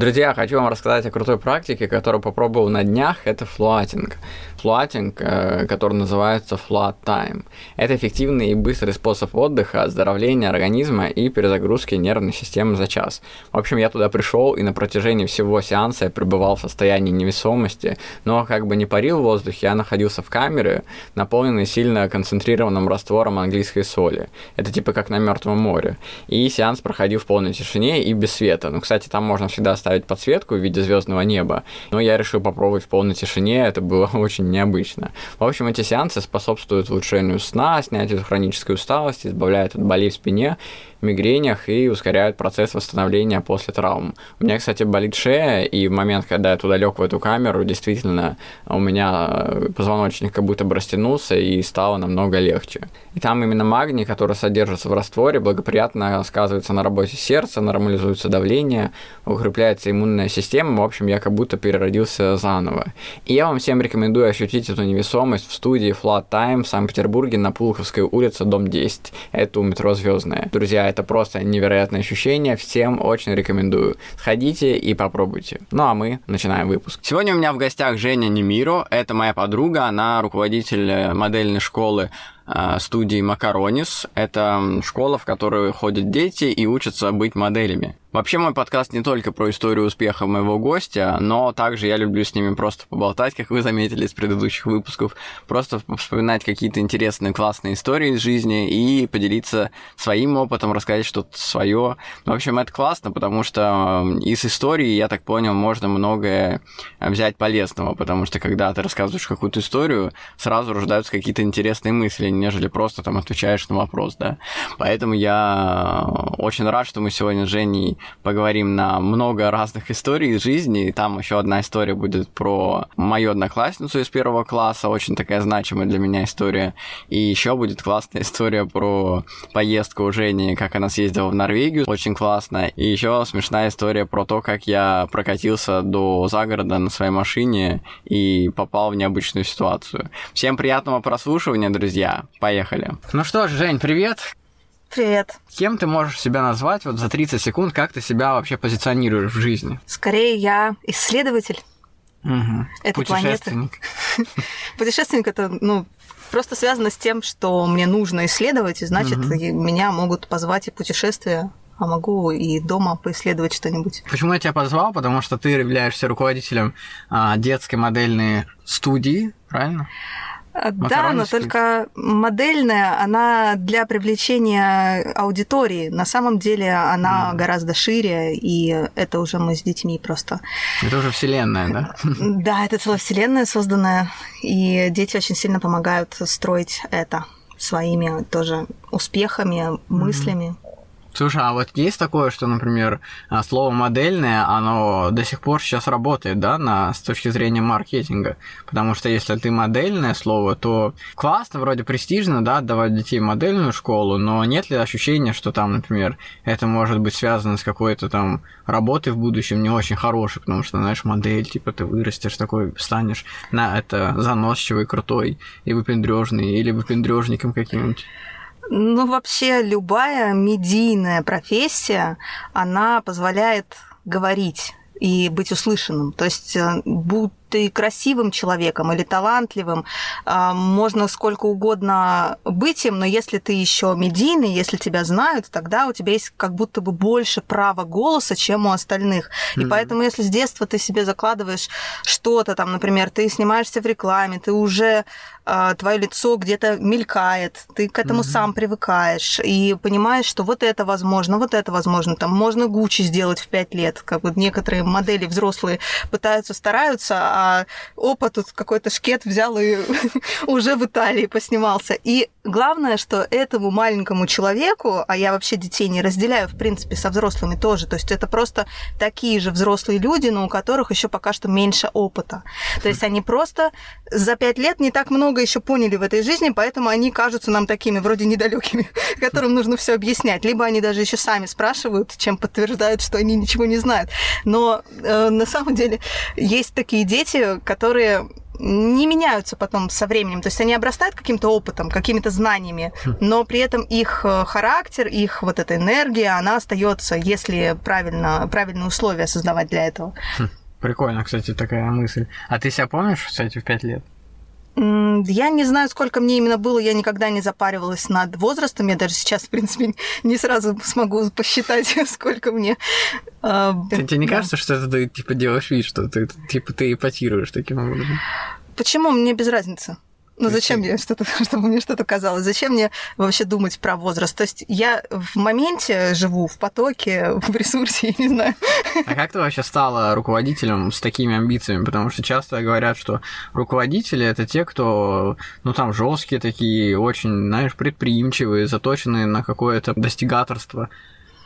Друзья, хочу вам рассказать о крутой практике, которую попробовал на днях. Это флуатинг флуатинг, э, который называется flat time. Это эффективный и быстрый способ отдыха, оздоровления организма и перезагрузки нервной системы за час. В общем, я туда пришел и на протяжении всего сеанса я пребывал в состоянии невесомости, но как бы не парил в воздухе, я находился в камере, наполненной сильно концентрированным раствором английской соли. Это типа как на Мертвом море. И сеанс проходил в полной тишине и без света. Ну, кстати, там можно всегда ставить подсветку в виде звездного неба, но я решил попробовать в полной тишине, это было очень необычно. В общем, эти сеансы способствуют улучшению сна, снятию хронической усталости, избавляют от болей в спине мигрениях и ускоряют процесс восстановления после травм. У меня, кстати, болит шея, и в момент, когда я туда лег в эту камеру, действительно у меня э, позвоночник как будто бы растянулся и стало намного легче. И там именно магний, который содержится в растворе, благоприятно сказывается на работе сердца, нормализуется давление, укрепляется иммунная система. В общем, я как будто переродился заново. И я вам всем рекомендую ощутить эту невесомость в студии Flat Time в Санкт-Петербурге на Пулковской улице, дом 10. Это у метро Звездная. Друзья, это просто невероятное ощущение. Всем очень рекомендую. Сходите и попробуйте. Ну а мы начинаем выпуск. Сегодня у меня в гостях Женя Немиро. Это моя подруга. Она руководитель э, модельной школы студии Макаронис. Это школа, в которую ходят дети и учатся быть моделями. Вообще мой подкаст не только про историю успеха моего гостя, но также я люблю с ними просто поболтать, как вы заметили из предыдущих выпусков, просто вспоминать какие-то интересные, классные истории из жизни и поделиться своим опытом, рассказать что-то свое. В общем, это классно, потому что из истории, я так понял, можно многое взять полезного, потому что когда ты рассказываешь какую-то историю, сразу рождаются какие-то интересные мысли, нежели просто там отвечаешь на вопрос, да. Поэтому я очень рад, что мы сегодня с Женей поговорим на много разных историй из жизни. И там еще одна история будет про мою одноклассницу из первого класса, очень такая значимая для меня история. И еще будет классная история про поездку у Жени, как она съездила в Норвегию, очень классно. И еще смешная история про то, как я прокатился до загорода на своей машине и попал в необычную ситуацию. Всем приятного прослушивания, друзья. Поехали. Ну что ж, Жень, привет. Привет. Кем ты можешь себя назвать вот за 30 секунд? Как ты себя вообще позиционируешь в жизни? Скорее, я исследователь угу. этой Путешественник. планеты. Путешественник это, ну, просто связано с тем, что мне нужно исследовать, и значит, угу. меня могут позвать и путешествия а могу и дома поисследовать что-нибудь. Почему я тебя позвал? Потому что ты являешься руководителем а, детской модельной студии, правильно? Да, но только модельная, она для привлечения аудитории. На самом деле она mm. гораздо шире, и это уже мы с детьми просто. Это уже вселенная, да? Да, это целая вселенная созданная, и дети очень сильно помогают строить это своими тоже успехами, мыслями. Mm. Слушай, а вот есть такое, что, например, а, слово модельное, оно до сих пор сейчас работает, да, на, с точки зрения маркетинга? Потому что если ты модельное слово, то классно, вроде престижно, да, отдавать детей в модельную школу, но нет ли ощущения, что там, например, это может быть связано с какой-то там работой в будущем не очень хорошей, потому что, знаешь, модель, типа, ты вырастешь такой, станешь на это заносчивый, крутой и выпендрежный, или выпендрежником каким-нибудь. Ну, вообще любая медийная профессия, она позволяет говорить и быть услышанным. То есть э, будь ты красивым человеком или талантливым, а, можно сколько угодно быть им, но если ты еще медийный, если тебя знают, тогда у тебя есть как будто бы больше права голоса, чем у остальных. Mm-hmm. И поэтому, если с детства ты себе закладываешь что-то там, например, ты снимаешься в рекламе, ты уже твое лицо где-то мелькает, ты к этому mm-hmm. сам привыкаешь и понимаешь, что вот это возможно, вот это возможно, там можно Гуччи сделать в пять лет, как вот некоторые модели взрослые пытаются, стараются, а опа, тут какой-то шкет взял и уже в Италии поснимался. И главное, что этому маленькому человеку, а я вообще детей не разделяю, в принципе, со взрослыми тоже, то есть это просто такие же взрослые люди, но у которых еще пока что меньше опыта. То есть они просто за пять лет не так много еще поняли в этой жизни, поэтому они кажутся нам такими вроде недалекими, которым нужно все объяснять. Либо они даже еще сами спрашивают, чем подтверждают, что они ничего не знают. Но э, на самом деле есть такие дети, которые не меняются потом со временем. То есть они обрастают каким-то опытом, какими-то знаниями, хм. но при этом их э, характер, их вот эта энергия, она остается, если правильно, правильные условия создавать для этого. Хм. Прикольно, кстати, такая мысль. А ты себя помнишь, кстати, в пять лет? Я не знаю, сколько мне именно было, я никогда не запаривалась над возрастом. Я даже сейчас, в принципе, не сразу смогу посчитать, сколько мне. А, тебе не да. кажется, что ты типа делаешь вид, что ты типа ты эпатируешь таким образом? Почему? Мне без разницы. Ну зачем мне что-то, чтобы мне что-то казалось? Зачем мне вообще думать про возраст? То есть я в моменте живу, в потоке, в ресурсе, я не знаю. А как ты вообще стала руководителем с такими амбициями? Потому что часто говорят, что руководители это те, кто, ну там жесткие такие, очень, знаешь, предприимчивые, заточенные на какое-то достигаторство.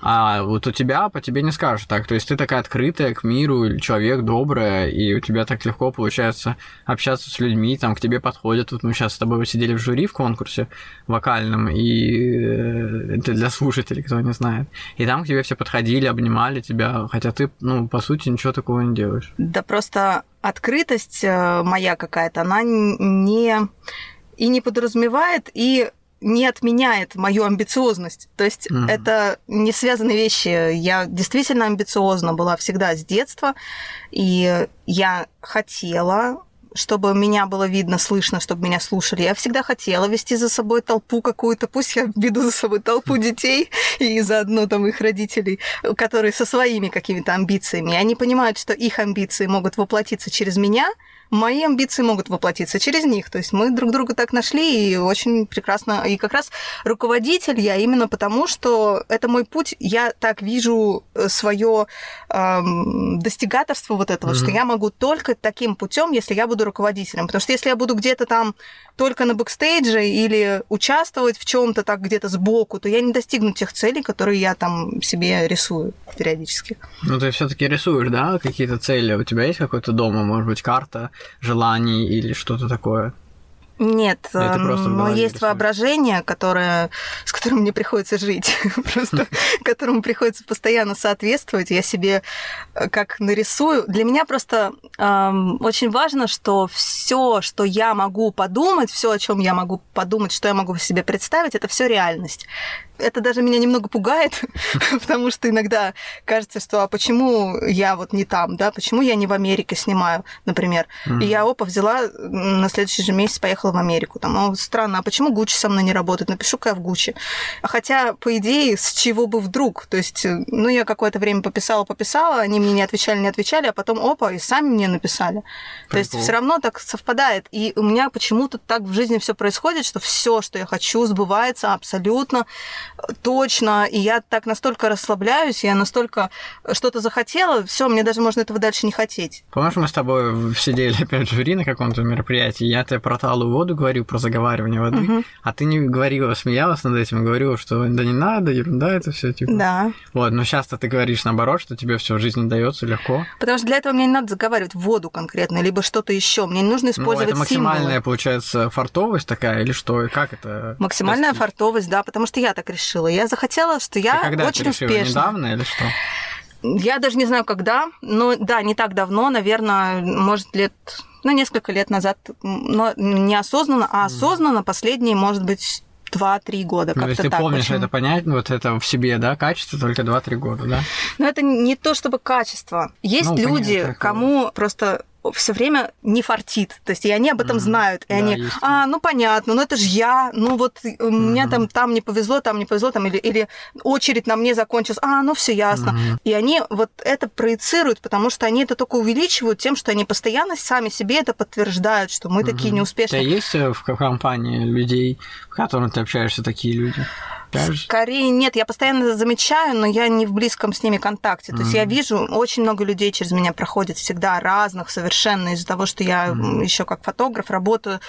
А вот у тебя по тебе не скажешь так. То есть ты такая открытая к миру, человек добрая, и у тебя так легко получается общаться с людьми, там к тебе подходят. Вот мы сейчас с тобой сидели в жюри в конкурсе вокальном, и э, это для слушателей, кто не знает. И там к тебе все подходили, обнимали тебя, хотя ты, ну, по сути, ничего такого не делаешь. Да просто открытость э, моя какая-то, она не и не подразумевает, и не отменяет мою амбициозность. То есть mm-hmm. это не связанные вещи. Я действительно амбициозна была всегда с детства, и я хотела чтобы меня было видно, слышно, чтобы меня слушали. Я всегда хотела вести за собой толпу какую-то, пусть я веду за собой толпу детей и заодно там их родителей, которые со своими какими-то амбициями. Они понимают, что их амбиции могут воплотиться через меня, мои амбиции могут воплотиться через них. То есть мы друг друга так нашли и очень прекрасно. И как раз руководитель я именно потому, что это мой путь. Я так вижу э, свое эм, достигаторство вот этого, mm-hmm. что я могу только таким путем, если я буду руководителем. Потому что если я буду где-то там только на бэкстейдже или участвовать в чем-то так где-то сбоку, то я не достигну тех целей, которые я там себе рисую периодически. Ну, ты все-таки рисуешь, да, какие-то цели? У тебя есть какой-то дома, может быть, карта желаний или что-то такое? Нет, но есть воображение, которое, с которым мне приходится жить, просто которому приходится постоянно соответствовать. Я себе э, как нарисую. Для меня просто эм, очень важно, что все, что я могу подумать, все, о чем я могу подумать, что я могу себе представить, это все реальность это даже меня немного пугает, потому что иногда кажется, что а почему я вот не там, да, почему я не в Америке снимаю, например. Mm-hmm. И я опа взяла, на следующий же месяц поехала в Америку. Там, ну, странно, а почему Гуччи со мной не работает? Напишу-ка я в Гуччи. Хотя, по идее, с чего бы вдруг? То есть, ну, я какое-то время пописала, пописала, они мне не отвечали, не отвечали, а потом опа, и сами мне написали. Прикол. То есть, все равно так совпадает. И у меня почему-то так в жизни все происходит, что все, что я хочу, сбывается абсолютно точно, и я так настолько расслабляюсь, я настолько что-то захотела, все, мне даже можно этого дальше не хотеть. Помнишь, мы с тобой сидели опять в жюри на каком-то мероприятии, я тебе про талую воду говорю, про заговаривание воды, угу. а ты не говорила, смеялась над этим, говорила, что да не надо, ерунда это все типа. Да. Вот, но сейчас-то ты говоришь наоборот, что тебе все в жизни дается легко. Потому что для этого мне не надо заговаривать воду конкретно, либо что-то еще. Мне не нужно использовать ну, это максимальная, символы. получается, фартовость такая, или что? Как это? Максимальная достичь? фартовость, да, потому что я так решила. Я захотела, что я Ты когда очень успешна. Недавно или что? Я даже не знаю, когда, но да, не так давно, наверное, может, лет ну, несколько лет назад, но неосознанно, а осознанно последние, может быть, 2-3 года. Ну, если ты так, помнишь очень... это понять, вот это в себе, да, качество только 2-3 года, да? Но это не то чтобы качество. Есть ну, люди, понятно, кому просто все время не фартит. То есть и они об этом mm-hmm. знают. И да, они, есть. а, ну понятно, ну это же я, ну вот mm-hmm. мне там, там не повезло, там не повезло, там или, или очередь на мне закончилась, а, ну все ясно. Mm-hmm. И они вот это проецируют, потому что они это только увеличивают тем, что они постоянно сами себе это подтверждают, что мы mm-hmm. такие неуспешные. Да есть э, в компании людей, в которых ты общаешься, такие люди? Скажешь? Скорее нет, я постоянно замечаю, но я не в близком с ними контакте. То mm-hmm. есть я вижу, очень много людей через меня проходит всегда разных совершенно из-за того, что я mm-hmm. еще как фотограф работаю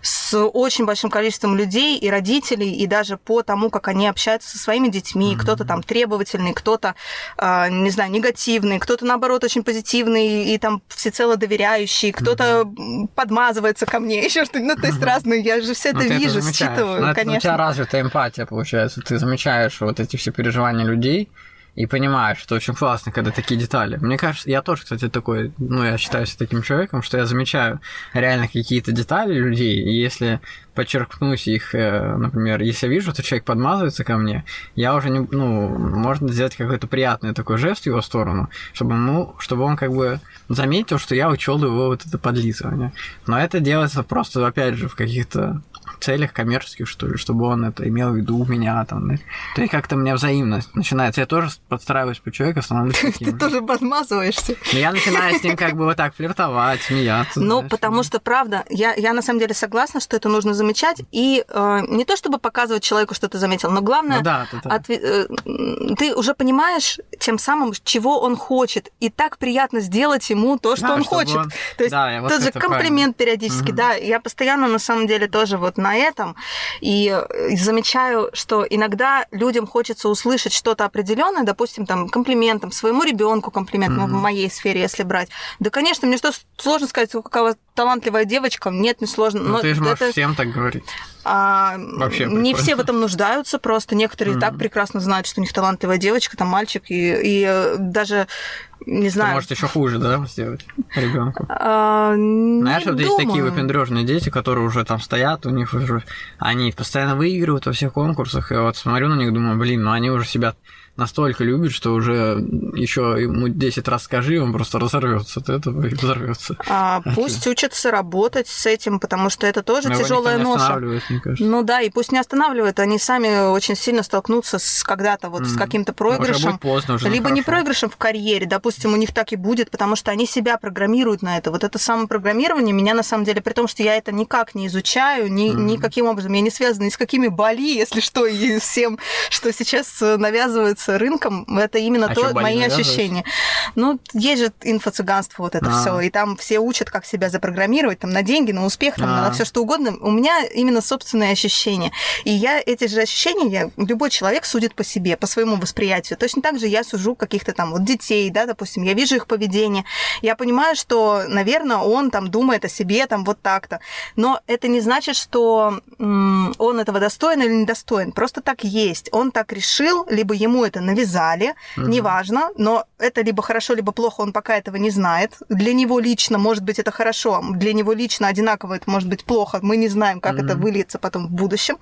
с очень большим количеством людей и родителей, и даже по тому, как они общаются со своими детьми. Mm-hmm. Кто-то там требовательный, кто-то, э, не знаю, негативный, кто-то наоборот очень позитивный и там всецело доверяющий, кто-то mm-hmm. подмазывается ко мне, еще что-то. Ну, то есть mm-hmm. разные, я же все ну, это вижу, это считываю, Но конечно. Это у тебя развитая эмпатия получается получается, ты замечаешь вот эти все переживания людей и понимаешь, что очень классно, когда такие детали. Мне кажется, я тоже, кстати, такой, ну, я считаюсь таким человеком, что я замечаю реально какие-то детали людей, и если подчеркнуть их, э, например, если я вижу, что человек подмазывается ко мне, я уже не, ну, можно сделать какой-то приятный такой жест в его сторону, чтобы ему, чтобы он как бы заметил, что я учел его вот это подлизывание. Но это делается просто, опять же, в каких-то целях коммерческих, что ли, чтобы он это имел в виду у меня там, да? То есть как-то у меня взаимность начинается. Я тоже подстраиваюсь по человеку, становлюсь Ты тоже подмазываешься. Но я начинаю с ним как бы вот так флиртовать, смеяться. Ну, потому что, правда, я, я на самом деле согласна, что это нужно замечать. И э, не то, чтобы показывать человеку, что ты заметил, но главное, ну, да, да, да. Отве- э, ты уже понимаешь тем самым, чего он хочет. И так приятно сделать ему то, что да, он хочет. Он... То есть да, вот тот же комплимент правильно. периодически, угу. да. Я постоянно, на самом деле, тоже вот на этом. И, и замечаю, что иногда людям хочется услышать что-то определенное, допустим, там, комплиментом своему ребенку комплимент, mm-hmm. в моей сфере, если брать. Да, конечно, мне что, сложно сказать, какая талантливая девочка? Нет, не сложно. Ну, но ты же можешь это... всем так говорить. А, Вообще не все в этом нуждаются, просто некоторые mm-hmm. так прекрасно знают, что у них талантливая девочка, там мальчик, и, и э, даже не знаю. Ты может еще хуже, да, сделать ребенку. А, Знаешь, вот думаю. есть такие выпендрежные дети, которые уже там стоят, у них уже они постоянно выигрывают во всех конкурсах, и вот смотрю на них, думаю, блин, ну они уже себя настолько любит, что уже еще ему 10 раз скажи, он просто разорвется от этого и взорвется. А, пусть учатся работать с этим, потому что это тоже Но тяжелая ноша. Мне кажется. Ну да, и пусть не останавливают, они сами очень сильно столкнутся с когда-то вот mm. с каким-то проигрышем. Уже поздно, уже либо не проигрышем в карьере, допустим, у них так и будет, потому что они себя программируют на это. Вот это самопрограммирование меня на самом деле, при том, что я это никак не изучаю, ни, mm. никаким образом, я не связана ни с какими боли, если что, и всем, что сейчас навязывается с рынком, это именно а то, мои ощущения. Ну, есть же инфо-цыганство, вот это а. все, и там все учат, как себя запрограммировать, там, на деньги, на успех, там, а. на все что угодно. У меня именно собственные ощущения. И я эти же ощущения, я, любой человек судит по себе, по своему восприятию. Точно так же я сужу каких-то там вот детей, да, допустим, я вижу их поведение, я понимаю, что, наверное, он там думает о себе там вот так-то. Но это не значит, что он этого достоин или недостоин. Просто так есть. Он так решил, либо ему это это навязали, угу. неважно, но это либо хорошо, либо плохо, он пока этого не знает. Для него лично, может быть, это хорошо, для него лично одинаково это может быть плохо, мы не знаем, как угу. это выльется потом в будущем.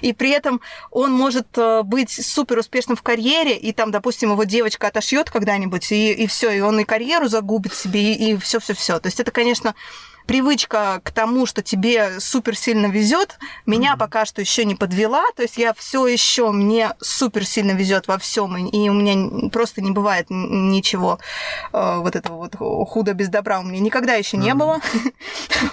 И при этом он может э, быть супер успешным в карьере, и там, допустим, его девочка отошьет когда-нибудь, и, и все, и он и карьеру загубит себе, и все-все-все. То есть это, конечно, привычка к тому, что тебе супер сильно везет, меня mm-hmm. пока что еще не подвела. То есть я все еще мне супер сильно везет во всем, и у меня просто не бывает ничего э, вот этого вот худо без добра у меня никогда еще не mm-hmm. было.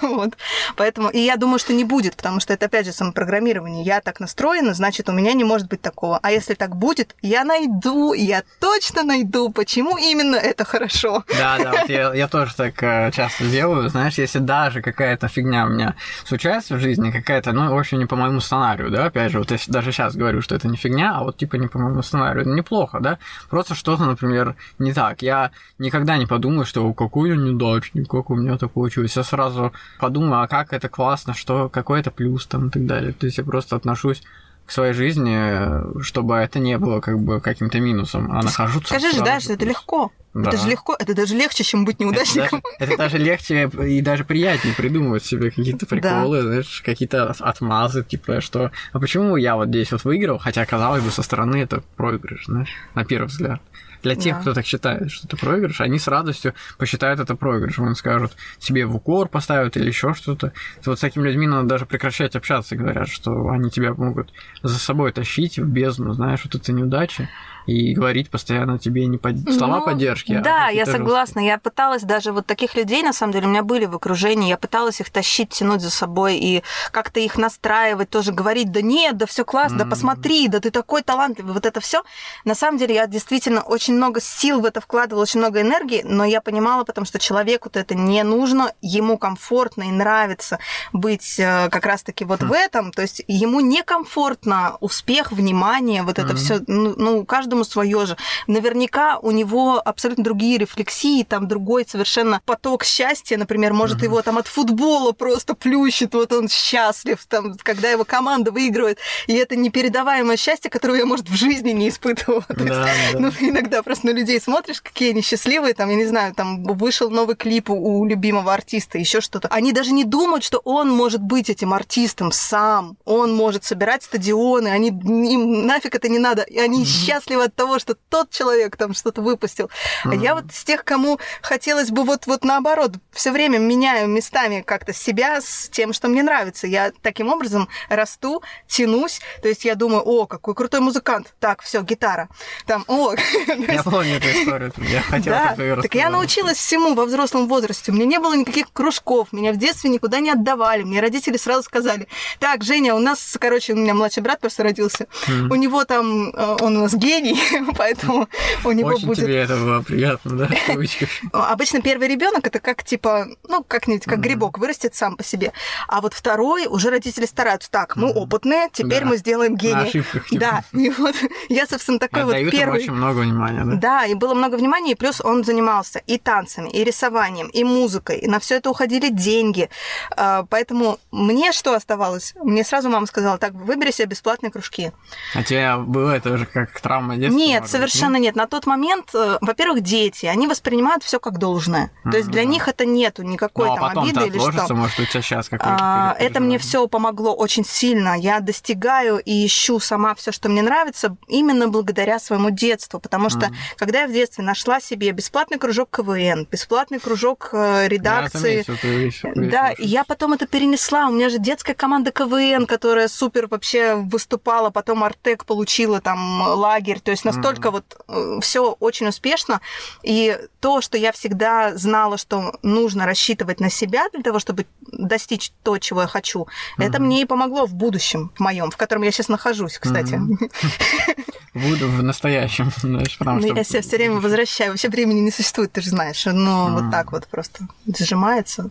вот. Поэтому и я думаю, что не будет, потому что это опять же самопрограммирование. Я так настроена, значит, у меня не может быть такого. А если так будет, я найду, я точно найду, почему именно это хорошо. Да, да, вот я, я тоже так э, часто делаю. Знаешь, если даже какая-то фигня у меня случается в жизни, какая-то, ну, в общем, не по моему сценарию, да, опять же, вот я даже сейчас говорю, что это не фигня, а вот типа не по моему сценарию, это неплохо, да, просто что-то, например, не так. Я никогда не подумаю, что какой я неудачник, как у меня так получилось. Я сразу подумаю, а как это классно, что какой это плюс там и так далее. То есть я просто отношусь к своей жизни, чтобы это не было как бы каким-то минусом, а нахожу Скажи же, да, что это легко. Да. Это же легко, это даже легче, чем быть неудачником. Это даже, это даже легче и даже приятнее придумывать себе какие-то приколы, да. знаешь, какие-то отмазы, типа, что а почему я вот здесь вот выиграл, хотя, казалось бы, со стороны это проигрыш, знаешь, на первый взгляд. Для тех, Да. кто так считает, что это проигрыш, они с радостью посчитают это проигрышем. Они скажут, себе в укор поставят или еще что-то. Вот с такими людьми надо даже прекращать общаться, говорят, что они тебя могут за собой тащить в бездну, знаешь, вот это неудачи, и говорить постоянно тебе не под- слова Ну, поддержки. а Да, я какие-то согласна. Я пыталась даже вот таких людей, на самом деле, у меня были в окружении, я пыталась их тащить, тянуть за собой и как-то их настраивать, тоже говорить, да нет, да все классно, да Мгм. посмотри, да ты такой талантливый, вот это все. На самом деле я действительно очень много сил в это вкладывала, очень много энергии, но я понимала, потому что человеку-то это не нужно, ему комфортно и нравится быть э, как раз-таки вот Хм. в этом, то есть ему некомфортно успех, внимание, вот это Мгм. все, ну, ну, каждому свое же. Наверняка у него абсолютно другие рефлексии, там другой совершенно поток счастья, например, может Мгм. его там от футбола просто плющит, вот он счастлив, там, когда его команда выигрывает, и это непередаваемое счастье, которого я, может, в жизни не испытывала. То есть, Да, да. ну, иногда просто на людей смотришь, какие они счастливые, там, я не знаю, там вышел новый клип у, любимого артиста, еще что-то. Они даже не думают, что он может быть этим артистом сам. Он может собирать стадионы, они им нафиг это не надо. И они счастливы от того, что тот человек там что-то выпустил. А я вот с тех, кому хотелось бы вот, вот наоборот, все время меняю местами как-то себя с тем, что мне нравится. Я таким образом расту, тянусь. То есть я думаю, о, какой крутой музыкант. Так, все, гитара. Там, о, Я помню эту историю. Я хотел, да, так я научилась всему во взрослом возрасте. У меня не было никаких кружков, меня в детстве никуда не отдавали. Мне родители сразу сказали, так, Женя, у нас, короче, у меня младший брат просто родился. У него там, э, он у нас гений, поэтому у него Очень будет... тебе это было приятно, да, в кавычках. Обычно первый ребенок это как типа, ну, как-нибудь как грибок вырастет сам по себе. А вот второй уже родители стараются. Так, мы опытные, теперь мы сделаем На ошибках. типа. Да, и вот я, собственно, такой вот первый... очень много внимания, да? Да, и было много внимания, и плюс он занимался и танцами, и рисованием, и музыкой, и на все это уходили деньги. А, Поэтому мне что оставалось? Мне сразу мама сказала, так, выбери себе бесплатные кружки. А тебе было это уже как травма детства? Нет, может быть, совершенно нет. На тот момент, э, во-первых, дети, они воспринимают все как должное. То есть для да. них это нету никакой Ну, а там потом обиды или что. может, у тебя сейчас А, период Это мне все помогло очень сильно. Я достигаю и ищу сама все, что мне нравится, именно благодаря своему детству. Потому что, Мгм. когда я в детстве нашла себе бесплатный кружок КВН, бесплатный кружок э, редакции, заметил эту вещь, вещь да, я потом это перенесла. У меня же детская команда КВН, которая супер вообще выступала, потом Артек получила там лагерь. То есть настолько вот все очень успешно. И то, что я всегда знала, что нужно рассчитывать на себя для того, чтобы достичь то, чего я хочу, это Мгм. мне и помогло в будущем, в моем, в котором я сейчас нахожусь, кстати. Буду в настоящем, знаешь, потому Ну, что... я себя все время возвращаю. Вообще времени не существует, ты же знаешь. Но вот так вот просто сжимается.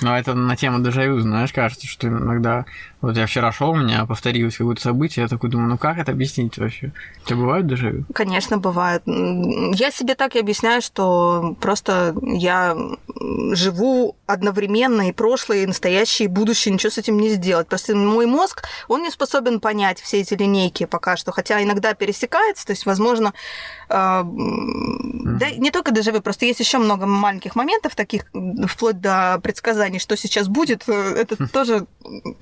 Но это на тему дежавю, знаешь, кажется, что иногда... Вот я вчера шел, у меня повторилось какое-то событие, я такой думаю, ну как это объяснить вообще? У тебя бывают дежавю? Конечно, бывает. Я себе так и объясняю, что просто я живу одновременно и прошлое, и настоящее, и будущее, ничего с этим не сделать. Просто мой мозг, он не способен понять все эти линейки пока что, хотя иногда пересекается, то есть, возможно, э, да, не только дежавю, просто есть еще много маленьких моментов таких, вплоть до предсказаний, что сейчас будет, э, это тоже м,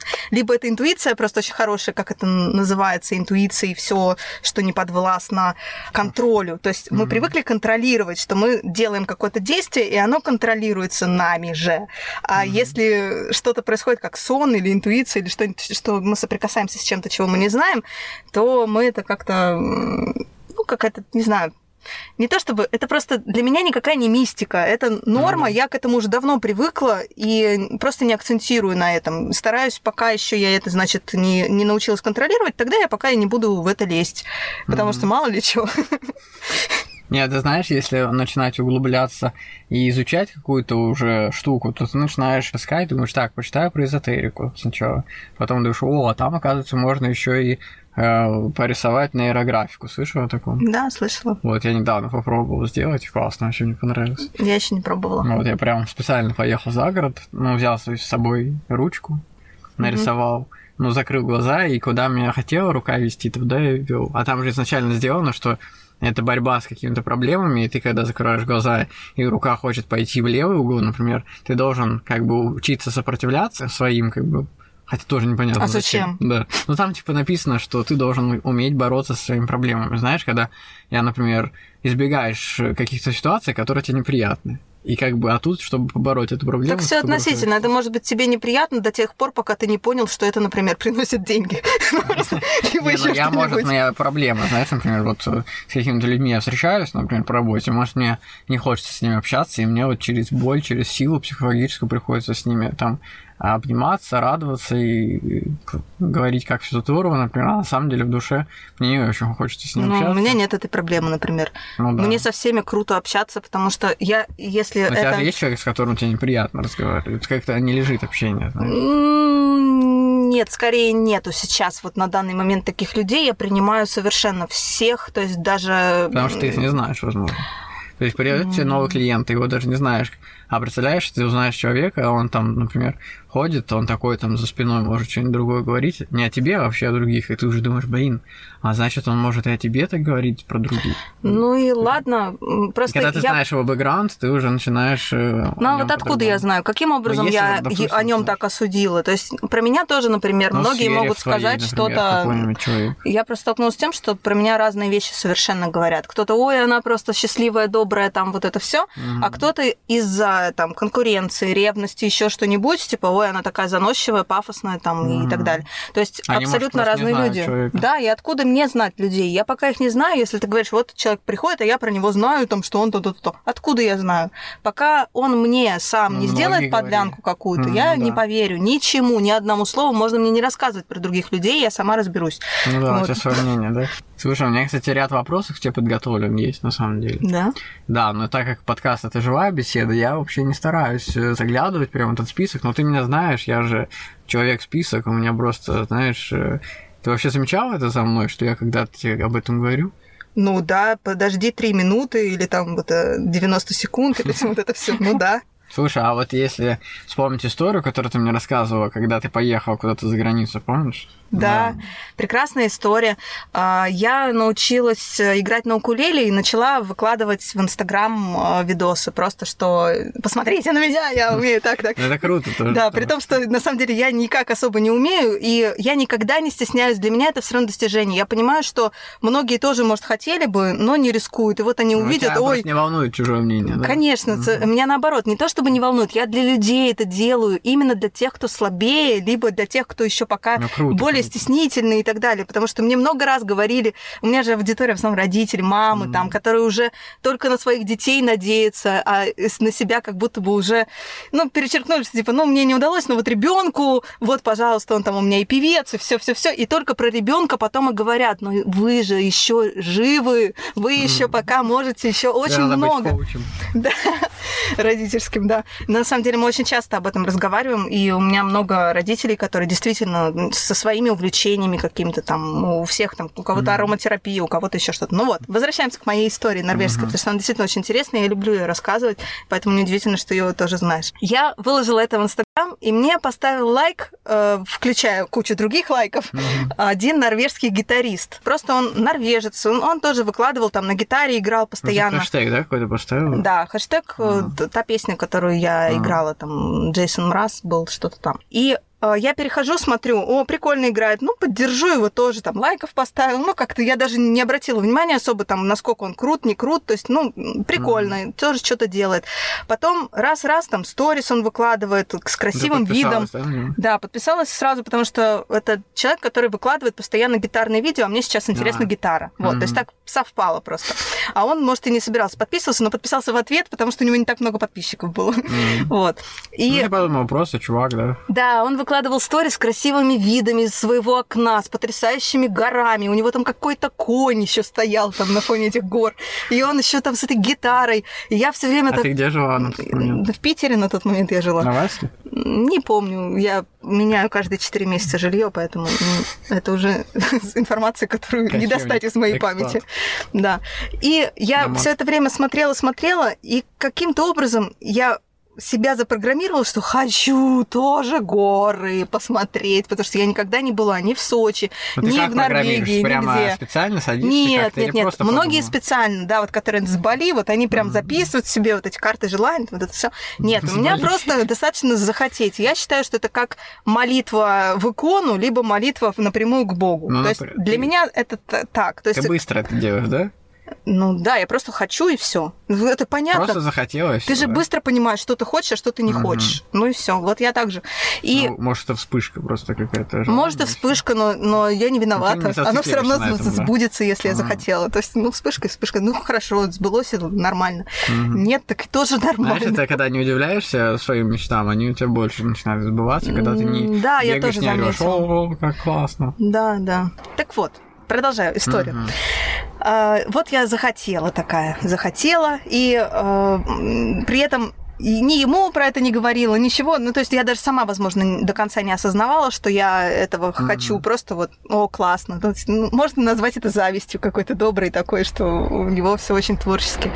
либо это интуиция просто очень хорошая, как это называется, интуиция и все, что не подвластно контролю. То есть мы Мгм. привыкли контролировать, что мы делаем какое-то действие, и оно контролируется нами же. А Мгм. если что-то происходит как сон или интуиция, или что-нибудь, что мы соприкасаемся с чем-то, чего мы не знаем, то мы это как-то, ну, какая-то, не знаю, не то чтобы... Это просто для меня никакая не мистика. Это норма, да. я к этому уже давно привыкла и просто не акцентирую на этом. Стараюсь, пока еще я это, значит, не, не научилась контролировать, тогда я пока и не буду в это лезть. Потому Мгм. что мало ли чего. Нет, ты знаешь, если начинать углубляться и изучать какую-то уже штуку, то ты начинаешь искать, думаешь, так, почитаю про эзотерику сначала. Потом думаешь, о, а там, оказывается, можно еще и э, порисовать нейрографику. Слышал о таком? Да, слышала. Вот я недавно попробовал сделать, классно, вообще мне понравилось. Я еще не пробовала. Вот я прям специально поехал за город, ну, взял с собой ручку, нарисовал, ну, закрыл глаза, и куда меня хотела рука вести, туда я вел. А там же изначально сделано, что это борьба с какими-то проблемами, и ты когда закрываешь глаза, и рука хочет пойти в левый угол, например, ты должен как бы учиться сопротивляться своим как бы Хотя тоже непонятно А зачем? Да. Ну там типа написано, что ты должен уметь бороться со своими проблемами. Знаешь, когда я, например, избегаешь каких-то ситуаций, которые тебе неприятны. И как бы, а тут, чтобы побороть эту проблему... Так все относительно. Это может быть тебе неприятно до тех пор, пока ты не понял, что это, например, приносит деньги. Ну, еще я, может, моя проблема, знаешь, например, вот э, с какими-то людьми я встречаюсь, например, по работе, может, мне не хочется с ними общаться, и мне вот через боль, через силу психологическую приходится с ними там обниматься, радоваться и говорить, как все здорово, например, а на самом деле в душе мне не очень хочется с ними Ну, общаться. у меня нет этой проблемы, например. Ну, да. Мне со всеми круто общаться, потому что я, если у тебя это... же есть человек, с которым тебе неприятно разговаривать, как-то не лежит общение, знаешь. Нет, скорее нету сейчас. Вот на данный момент таких людей я принимаю совершенно всех, то есть даже... Потому что ты их не знаешь, возможно. То есть придет тебе новый клиент, ты его даже не знаешь. А представляешь, ты узнаешь человека, а он там, например, ходит, он такой там за спиной может что-нибудь другое говорить, не о тебе, а вообще о других, и ты уже думаешь, блин, а значит, он может и о тебе так говорить про других. Ну и ладно, м, И просто когда ты я... знаешь его бэкграунд, ты уже начинаешь... э, Ну а вот откуда я знаю, каким образом если, я допустим, о нем так осудила? То есть про меня тоже, например, Ну, многие могут твоей, сказать что-то. Я просто столкнулась с тем, что про меня разные вещи совершенно говорят. Кто-то, ой, она просто счастливая, добрая, там вот это все, Мгм. а кто-то из-за там конкуренции, ревности, еще что-нибудь, типа, ой, она такая заносчивая, пафосная, там и Мгм. так далее. То есть Они, может, абсолютно не разные люди. человека. Да, и откуда мне знать людей? Я пока их не знаю, если ты говоришь, вот человек приходит, а я про него знаю, там, что он то-то-то. Откуда я знаю? Пока он мне сам Ну, не сделает подлянку какую-то, Мгм, я да. не поверю ничему, ни одному слову. Можно мне не рассказывать про других людей, я сама разберусь. Ну да, у Вот. тебя свое мнение, да? Слушай, у меня, кстати, ряд вопросов к тебе подготовлен есть, на самом деле. Да? Да, но так как подкаст это живая беседа, я вообще не стараюсь э, заглядывать прямо в этот список, но ты меня знаешь, я же человек-список, у меня просто, знаешь, э, ты вообще замечал это за мной, что я когда-то тебе об этом говорю? Ну да, подожди три минуты или там вот э, 90 секунд или вот это все. Ну да. Слушай, а вот если вспомнить историю, которую ты мне рассказывала, когда ты поехал куда-то за границу, помнишь? Да, прекрасная история. А, Я научилась э, играть на укулеле и начала выкладывать в Инстаграм э, видосы. Просто что посмотрите на меня, я умею так, так. Ну, Это круто тоже. Да, при том, что на самом деле я никак особо не умею, и я никогда не стесняюсь. Для меня это все равно достижение. Я понимаю, что многие тоже, может, хотели бы, но не рискуют. И вот они Ну, увидят, ой, не волнует чужое мнение, да? Конечно, меня наоборот, не то чтобы не волнует, я для людей это делаю, именно для тех, кто слабее, либо для тех, кто еще пока Ну, круто, более круто. стеснительный и так далее. Потому что мне много раз говорили, у меня же аудитория в основном родители, мамы, там, которые уже только на своих детей надеются, а с- на себя как будто бы уже, ну, перечеркнули, что типа, ну, мне не удалось, но вот ребенку, вот, пожалуйста, он там у меня и певец, и все, все, все, и только про ребенка потом и говорят, ну, вы же еще живы, вы еще пока можете еще очень быть много. Да, родительским, да. На самом деле мы очень часто об этом разговариваем, и у меня много родителей, которые действительно со своими увлечениями какими-то там, у всех там, у кого-то ароматерапия, у кого-то еще что-то. Ну вот, возвращаемся к моей истории норвежской, потому что она действительно очень интересная, я люблю ее рассказывать, поэтому неудивительно, что ее тоже знаешь. Я выложила это в Инстаграм, и мне поставил лайк, э, включая кучу других лайков, один норвежский гитарист. Просто он норвежец, он, он тоже выкладывал там на гитаре, играл Ну, ты постоянно. хэштег, да, какой-то поставил? Да, хэштег, т- та песня, которую я А. играла, там, Джейсон Мраз был, что-то там. И я перехожу, смотрю, о, прикольно играет, ну, поддержу его тоже, там, лайков поставил, ну, как-то я даже не обратила внимания особо, там, насколько он крут, не крут, то есть, ну, прикольно, тоже что-то делает. Потом раз-раз, там, сторис он выкладывает с красивым Да, видом. да, него? Да, подписалась сразу, потому что это человек, который выкладывает постоянно гитарные видео, а мне сейчас интересна А. гитара. Вот, то есть так совпало просто. А он, может, и не собирался подписываться, но подписался в ответ, потому что у него не так много подписчиков было. Мгм. Вот. Ну, И я подумал, просто чувак, да. да, он выкладывал сторис с красивыми видами из своего окна, с потрясающими горами. У него там какой-то конь еще стоял там на фоне этих гор. И он еще там с этой гитарой. И я все время А так... ты где жила на тот момент? В Питере на тот момент я жила. На Ваське? Не помню, я меняю каждые 4 месяца жилье, поэтому это уже информация, которую не достать из моей памяти. Да. И я все это время смотрела, смотрела, и каким-то образом я себя запрограммировала, что хочу тоже горы посмотреть, потому что я никогда не была ни в Сочи, Ну, ты ни в Норвегии? Прямо нигде. специально садишься Нет, нет, нет. Многие подумала? специально, да, вот которые с Бали, вот они прям записывают себе вот эти карты желаний, вот это все. Нет, у меня просто достаточно захотеть. Я считаю, что это как молитва в икону, либо молитва напрямую к Богу. Ну, То есть для ты- меня это так. То Ты есть, быстро это делаешь, да? Ну да, я просто хочу и все. Это понятно. Просто захотелось. Ты же да? быстро понимаешь, что ты хочешь, а что ты не Мгм. хочешь. Ну и все. Вот я так же. И Ну, может, это вспышка просто какая-то. может и желание, вспышка, но, но я не виновата. Ну, ты не Оно все равно этом, да. сбудется, если я Ага. захотела. То есть, ну, вспышка, вспышка. Ну, хорошо, сбылось, это нормально. Мгм. Нет, так и тоже Знаешь, нормально. это когда не удивляешься своим мечтам, они у тебя больше начинают сбываться, когда ты не да, я бегаешь, тоже не орёшь. О, как классно. Да, да. Так вот, продолжаю историю. Мгм. А, вот я захотела такая, захотела, и а, при этом и ни ему про это не говорила, ничего. Ну, то есть я даже сама, возможно, до конца не осознавала, что я этого хочу. Просто вот, о, классно. То есть, ну, можно назвать это завистью какой-то доброй такой, что у него все очень творчески,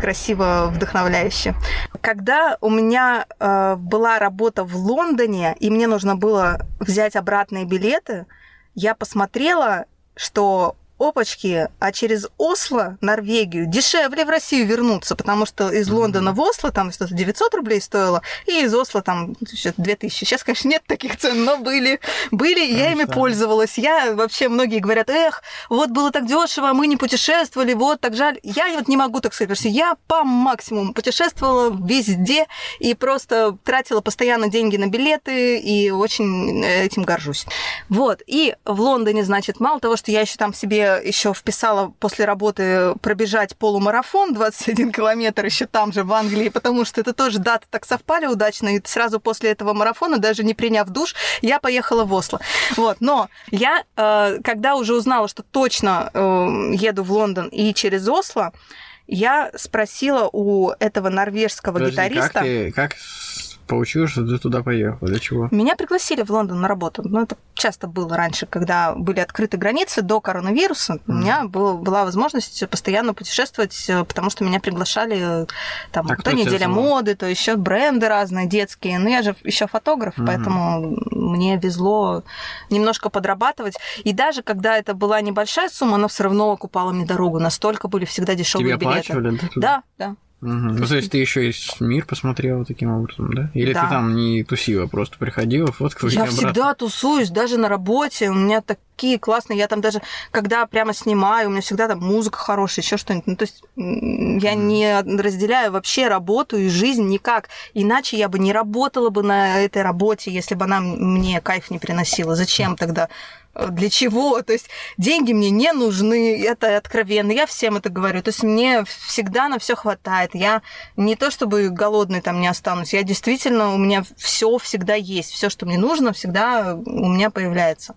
красиво, вдохновляюще. Когда у меня э, была работа в Лондоне, и мне нужно было взять обратные билеты, я посмотрела, что опачки, а через Осло, Норвегию, дешевле в Россию вернуться, потому что из Лондона в Осло там что-то 900 рублей стоило, и из Осло там что-то 2000. Сейчас, конечно, нет таких цен, но были. Были, и я ими Конечно. пользовалась. Я вообще, многие говорят, эх, вот было так дешево, а мы не путешествовали, вот так жаль. Я вот не могу так сказать, потому что я по максимуму путешествовала везде и просто тратила постоянно деньги на билеты и очень э, этим горжусь. Вот. И в Лондоне, значит, мало того, что я еще там себе еще вписала после работы пробежать полумарафон 21 километр еще там же, в Англии, потому что это тоже даты так совпали удачно, и сразу после этого марафона, даже не приняв душ, я поехала в Осло. Вот. Но я, э, когда уже узнала, что точно э, еду в Лондон и через Осло, я спросила у этого норвежского Подожди, гитариста. Как, ты, как получилось, что ты туда поехал? Для чего? Меня пригласили в Лондон на работу. Ну, это часто было раньше, когда были открыты границы до коронавируса. У меня был- была возможность постоянно путешествовать, э, потому что меня приглашали э, там А то неделя моды, то еще бренды разные детские. Ну, я же еще фотограф, Мгм. поэтому мне везло немножко подрабатывать. И даже когда это была небольшая сумма, она все равно окупала мне дорогу. Настолько были всегда дешевые Тебе билеты. да? Да, Мгм. Ну, то есть ты еще и мир посмотрела таким образом, да? Или Да. ты там не тусила, просто приходила, фоткала Я обратно? всегда тусуюсь, даже на работе. У меня такие классные. Я там даже, когда прямо снимаю, у меня всегда там музыка хорошая, еще что-нибудь. Ну, то есть я не разделяю вообще работу и жизнь никак. Иначе я бы не работала бы на этой работе, если бы она мне кайф не приносила. Зачем тогда? Э, Для чего? То есть деньги мне не нужны, это откровенно. Я всем это говорю. То есть мне всегда на все хватает. Я не то чтобы голодной там не останусь. Я действительно, у меня все всегда есть. Все, что мне нужно, всегда у меня появляется.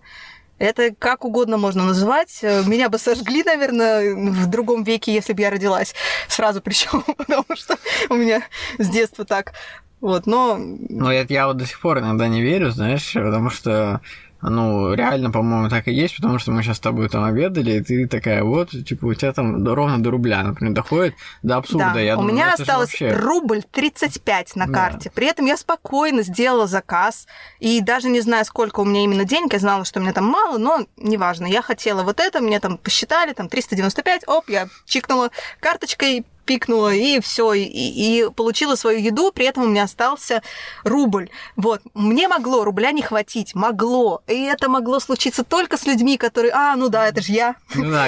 Это как угодно можно называть. Э, Меня бы сожгли, наверное, в другом веке, если бы я родилась сразу причем, потому что у меня с детства так. Вот, но Ну, это я вот до сих пор иногда не верю, знаешь, потому что, ну, реально, по-моему, так и есть, потому что мы сейчас с тобой там обедали, и ты такая вот, типа, у тебя там ровно до рубля, например, доходит до абсурда. Да, Я у думаю, меня осталось вообще- рубль 35 на Да. карте. При этом я спокойно сделала заказ. И даже не знаю, сколько у меня именно денег, я знала, что у меня там мало, но неважно. Я хотела вот это, мне там посчитали, там 395, оп, я чикнула карточкой, пикнула, и все, и, и получила свою еду, при этом у меня остался рубль. Вот, мне могло рубля не хватить, могло. И это могло случиться только с людьми, которые, а, ну да, это же я. Ну.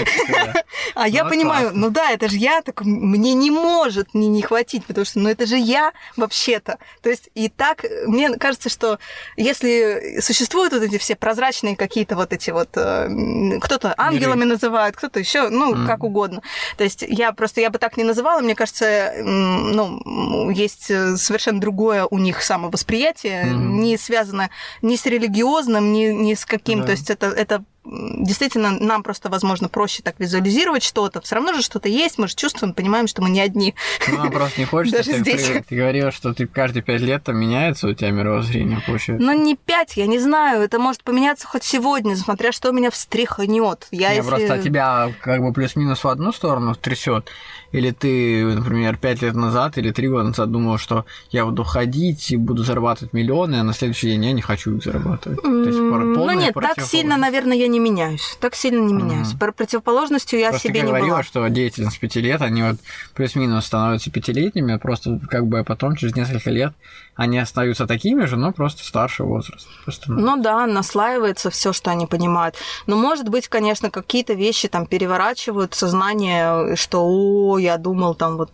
А я Ну, понимаю, ну да, это же я, так мне не может не, хватить, потому что, ну это же я вообще-то. То есть и так, мне кажется, что если существуют вот эти все прозрачные какие-то вот эти вот, э, кто-то ангелами называет, кто-то еще, ну, как угодно. То есть я просто, я бы так не называла, мне кажется, ну, есть э, совершенно другое у них самовосприятие, Мгм. не связано ни с религиозным, ни, ни с каким, Да. то есть это, это действительно нам просто, возможно, проще так визуализировать что-то. Все равно же что-то есть, мы же чувствуем, понимаем, что мы не одни. Ну, нам просто не хочется. Даже ты, здесь. Ты, ты говорила, что ты каждые пять лет там меняется у тебя мировоззрение, получается. Ну, не пять, я не знаю. Это может поменяться хоть сегодня, смотря что меня встряхнет. Я, Не, если... просто тебя как бы плюс-минус в одну сторону трясет. Или ты, например, пять лет назад или три года назад думал, что я буду ходить и буду зарабатывать миллионы, а на следующий день я не хочу их зарабатывать. То есть пор- М, Ну нет, так сильно, наверное, я не меняюсь. Так сильно не меняюсь. Мгм. Про противоположностью я Просто себе не говорила, была. что деятельность пяти лет, они вот плюс-минус становятся пятилетними, просто как бы потом, через несколько лет, они остаются такими же, но просто старший возраст. Просто, ну, Ну да, наслаивается все, что они понимают. Но, может быть, конечно, какие-то вещи там переворачивают сознание, что, о, я думал там вот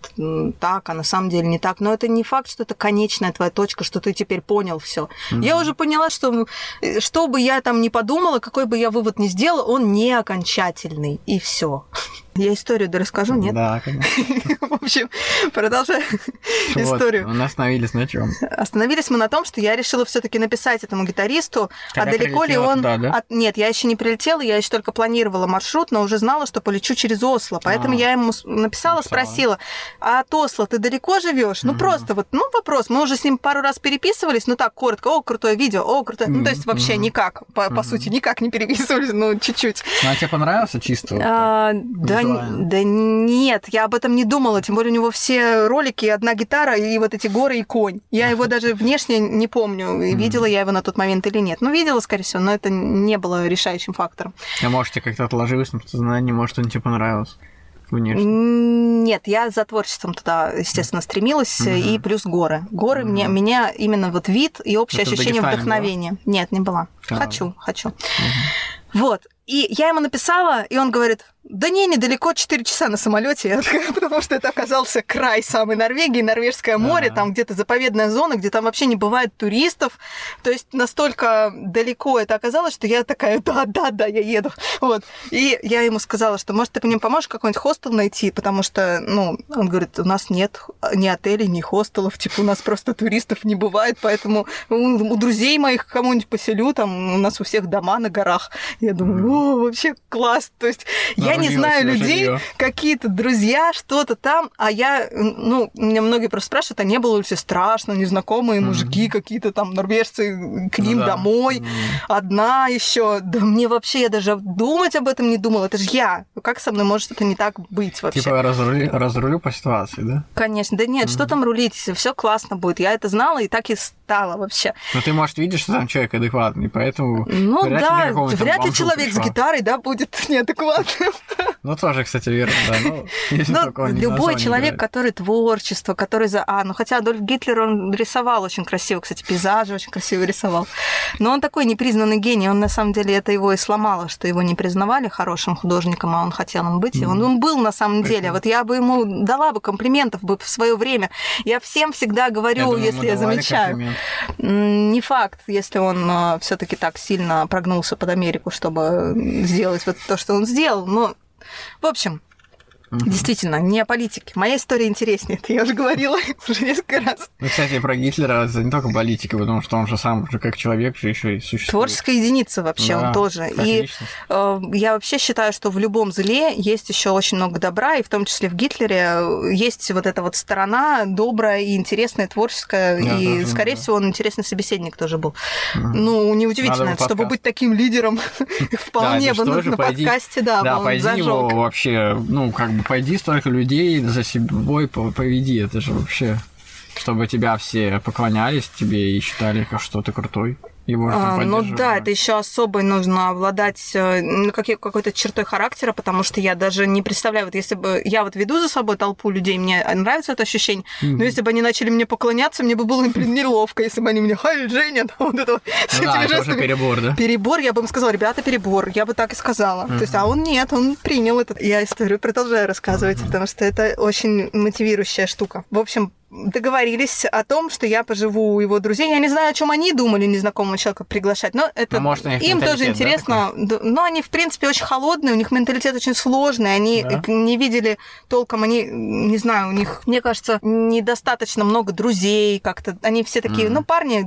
так, а на самом деле не так. Но это не факт, что это конечная твоя точка, что ты теперь понял все. Я уже поняла, что что бы я там ни подумала, какой бы я вывод ни сделала, он не окончательный. И все. Я историю расскажу, нет? Да, конечно. В общем, продолжаю Вот, историю. Мы остановились на чем? Остановились мы на том, что я решила все-таки написать этому гитаристу, а далеко ли он... Нет, я еще не прилетела, я еще только планировала маршрут, но уже знала, что полечу через Осло. Поэтому А. я ему написала, спросила, а от Осло ты далеко живешь? Ну, просто вот, ну, вопрос. Мы уже с ним пару раз переписывались, ну, так, коротко, о, крутое видео, о, крутое... Ну, то есть вообще никак, по, сути, никак не переписывались, ну, чуть-чуть. Ну, а тебе понравился чисто? вот так? А, да, да нет, я об этом не думала. Тем более у него все ролики, одна гитара и вот эти горы и конь. Я его даже внешне не помню, видела я его на тот момент или нет. Ну, видела, скорее всего, но это не было решающим фактором. А может, тебе как-то отложилось на подсознании, может, он тебе понравился? Внешне. Нет, я за творчеством туда, естественно, стремилась, Мгм. и плюс горы. Горы мне, Мгм. меня именно вот вид и общее Это ощущение вдохновения. Нет, не была. А, хочу, хочу. Вот. И я ему написала, и он говорит, да не, недалеко, 4 часа на самолете, потому что это оказался край самой Норвегии, Норвежское море, там где-то заповедная зона, где там вообще не бывает туристов. То есть настолько далеко это оказалось, что я такая, да, да, да, я еду. Вот. И я ему сказала, что, может, ты мне поможешь какой-нибудь хостел найти, потому что, ну, он говорит, у нас нет ни отелей, ни хостелов, типа у нас просто туристов не бывает, поэтому у, у друзей моих кому-нибудь поселю, там у нас у всех дома на горах. Я думаю, о, вообще класс. То есть я не знаю людей, какие-то друзья, что-то там, а я, ну, меня многие просто спрашивают, а не было ли тебе страшно, незнакомые мужики какие-то там норвежцы к ним Ну да. домой, одна еще. Да мне вообще, я даже думать об этом не думала. Это же я. Как со мной может это не так быть вообще? Типа разрулю, разрулю по ситуации, да? Конечно. Да нет, что там рулить? Все классно будет. Я это знала и так и стала вообще. Но ты, может, видишь, что там человек адекватный, поэтому... Ну Вряд ли да, какого-нибудь там вряд ли человек с пришла. гитарой, да, будет неадекватным. Ну, тоже, кстати, верно, да. Ну, Ну, любой человек, который творчество, который за... А, ну хотя Адольф Гитлер, он рисовал очень красиво, кстати, пейзажи очень красиво рисовал. Но он такой непризнанный гений, он на самом деле это его и сломало, что его не признавали хорошим художником, а он хотел им быть. И он, он был на самом деле. Вот я бы ему дала бы комплиментов бы в свое время. Я всем всегда Я говорю, думаю, если я замечаю. Не факт, если он все-таки так сильно прогнулся под Америку, чтобы сделать вот то, что он сделал. Но, в общем. Действительно, не о политике. Моя история интереснее, это я уже говорила уже несколько раз. Ну, кстати, про Гитлера это не только политика, потому что он же сам же как человек же еще и существует. Творческая единица вообще, Да, он тоже. И э, я вообще считаю, что в любом зле есть еще очень много добра, и в том числе в Гитлере э, есть вот эта вот сторона добрая и интересная, творческая, Я и, тоже, скорее да. всего, он интересный собеседник тоже был. Мгм. Ну, неудивительно, чтобы быть таким лидером, вполне бы на подкасте, да, Да, пойди его вообще, ну, как бы пойди столько людей за собой по- поведи, это же вообще, чтобы тебя все поклонялись тебе и считали, что ты крутой. Его А, ну да, это еще особо нужно обладать э, ну, какой- какой-то чертой характера, потому что я даже не представляю, вот если бы я вот веду за собой толпу людей, мне нравится это ощущение, Мгм. но если бы они начали мне поклоняться, мне бы было блин, неловко, если бы они мне «Хай, Женя!» там вот это вот, Ну да, это уже перебор, да? Перебор, я бы им сказала, ребята, перебор, я бы так и сказала. То есть, а он нет, он принял это. Я историю продолжаю рассказывать, потому что это очень мотивирующая штука. В общем, договорились о том, что я поживу у его друзей. Я не знаю, о чем они думали незнакомого человека приглашать, но это Ну, может, им тоже да, интересно. Д- но они, в принципе, очень холодные, у них менталитет очень сложный, они Да. не видели толком, они, не знаю, у них, мне кажется, недостаточно много друзей как-то. Они все такие, Мгм. ну, парни,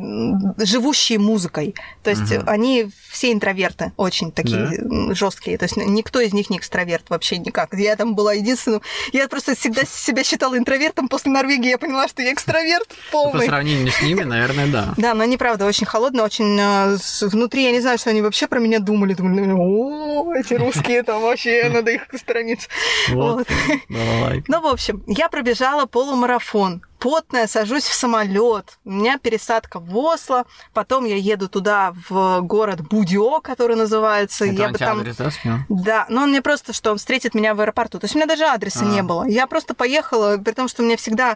живущие музыкой. То есть Мгм. они все интроверты, очень такие жесткие. То есть никто из них не экстраверт вообще никак. Я там была единственным. Я просто всегда себя считала интровертом. После Норвегии я поняла, что я экстраверт По полный. сравнению с ними, наверное, да. Да, но они, правда, очень холодные, очень э, внутри, я не знаю, что они вообще про меня думали. Думали, о, эти русские там вообще, надо их. Вот. Вот. Давай. Ну, в общем, я пробежала полумарафон. Потная, сажусь в самолет. У меня пересадка в Осло. Потом я еду туда, в город Будио, который называется. Это я бы там... адрес, да? Да, но он мне просто, что он встретит меня в аэропорту. То есть у меня даже адреса А. не было. Я просто поехала, при том, что у меня всегда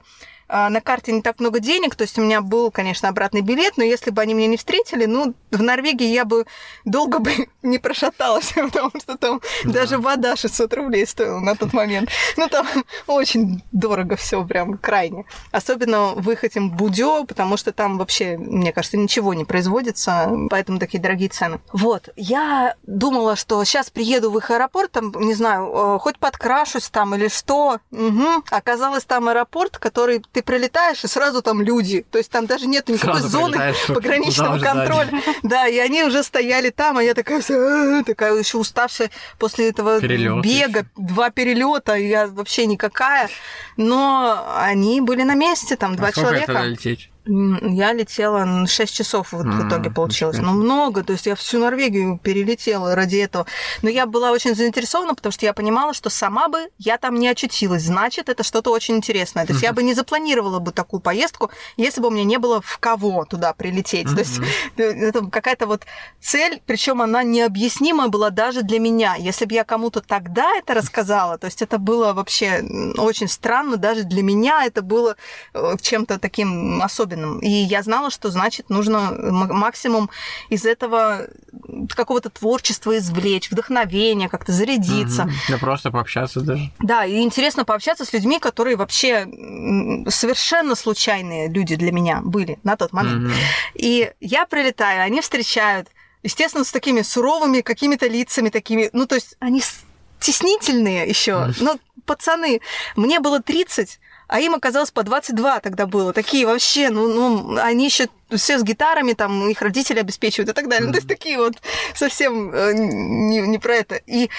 а, на карте не так много денег, то есть у меня был, конечно, обратный билет, но если бы они меня не встретили, ну, в Норвегии я бы долго бы не прошаталась, потому что там Да. даже вода 600 рублей стоила на тот момент. Ну, там очень дорого все, прям крайне. Особенно выехать им в Будё, потому что там вообще, мне кажется, ничего не производится, поэтому такие дорогие цены. Вот, я думала, что сейчас приеду в их аэропорт, там, не знаю, э, хоть подкрашусь там или что. Мгм. Оказалось, там аэропорт, который ты прилетаешь, и сразу там люди. То есть там даже нет никакой Сразу зоны пограничного контроля. Да, и они уже стояли там, а я такая вся, такая еще уставшая после этого Перелёт бега, ещё. два перелета, я вообще никакая. Но они были на месте, там два А сколько человека. это лететь? Я летела на 6 часов вот в М, итоге получилось. ничего Ну, много. То есть я всю Норвегию перелетела ради этого. Но я была очень заинтересована, потому что я понимала, что сама бы я там не очутилась. Значит, это что-то очень интересное. То есть я бы не запланировала бы такую поездку, если бы у меня не было в кого туда прилететь. То есть Мгм. это какая-то вот цель, причем она необъяснимая была даже для меня. Если бы я кому-то тогда это рассказала, то есть это было вообще очень странно, даже для меня это было э, чем-то таким особенным. И я знала, что значит нужно м- максимум из этого какого-то творчества извлечь, вдохновения, как-то зарядиться. Мгм. Да просто пообщаться даже. Да, и интересно пообщаться с людьми, которые вообще совершенно случайные люди для меня были на тот момент. Мгм. И я прилетаю, они встречают, естественно, с такими суровыми какими-то лицами такими, ну, то есть они стеснительные еще, ну, пацаны. Мне было 30, а им оказалось по 22 тогда было. Такие вообще, ну, ну они еще все с гитарами, там, их родители обеспечивают и так далее. Ну, то есть такие вот совсем э, не, не про это. И,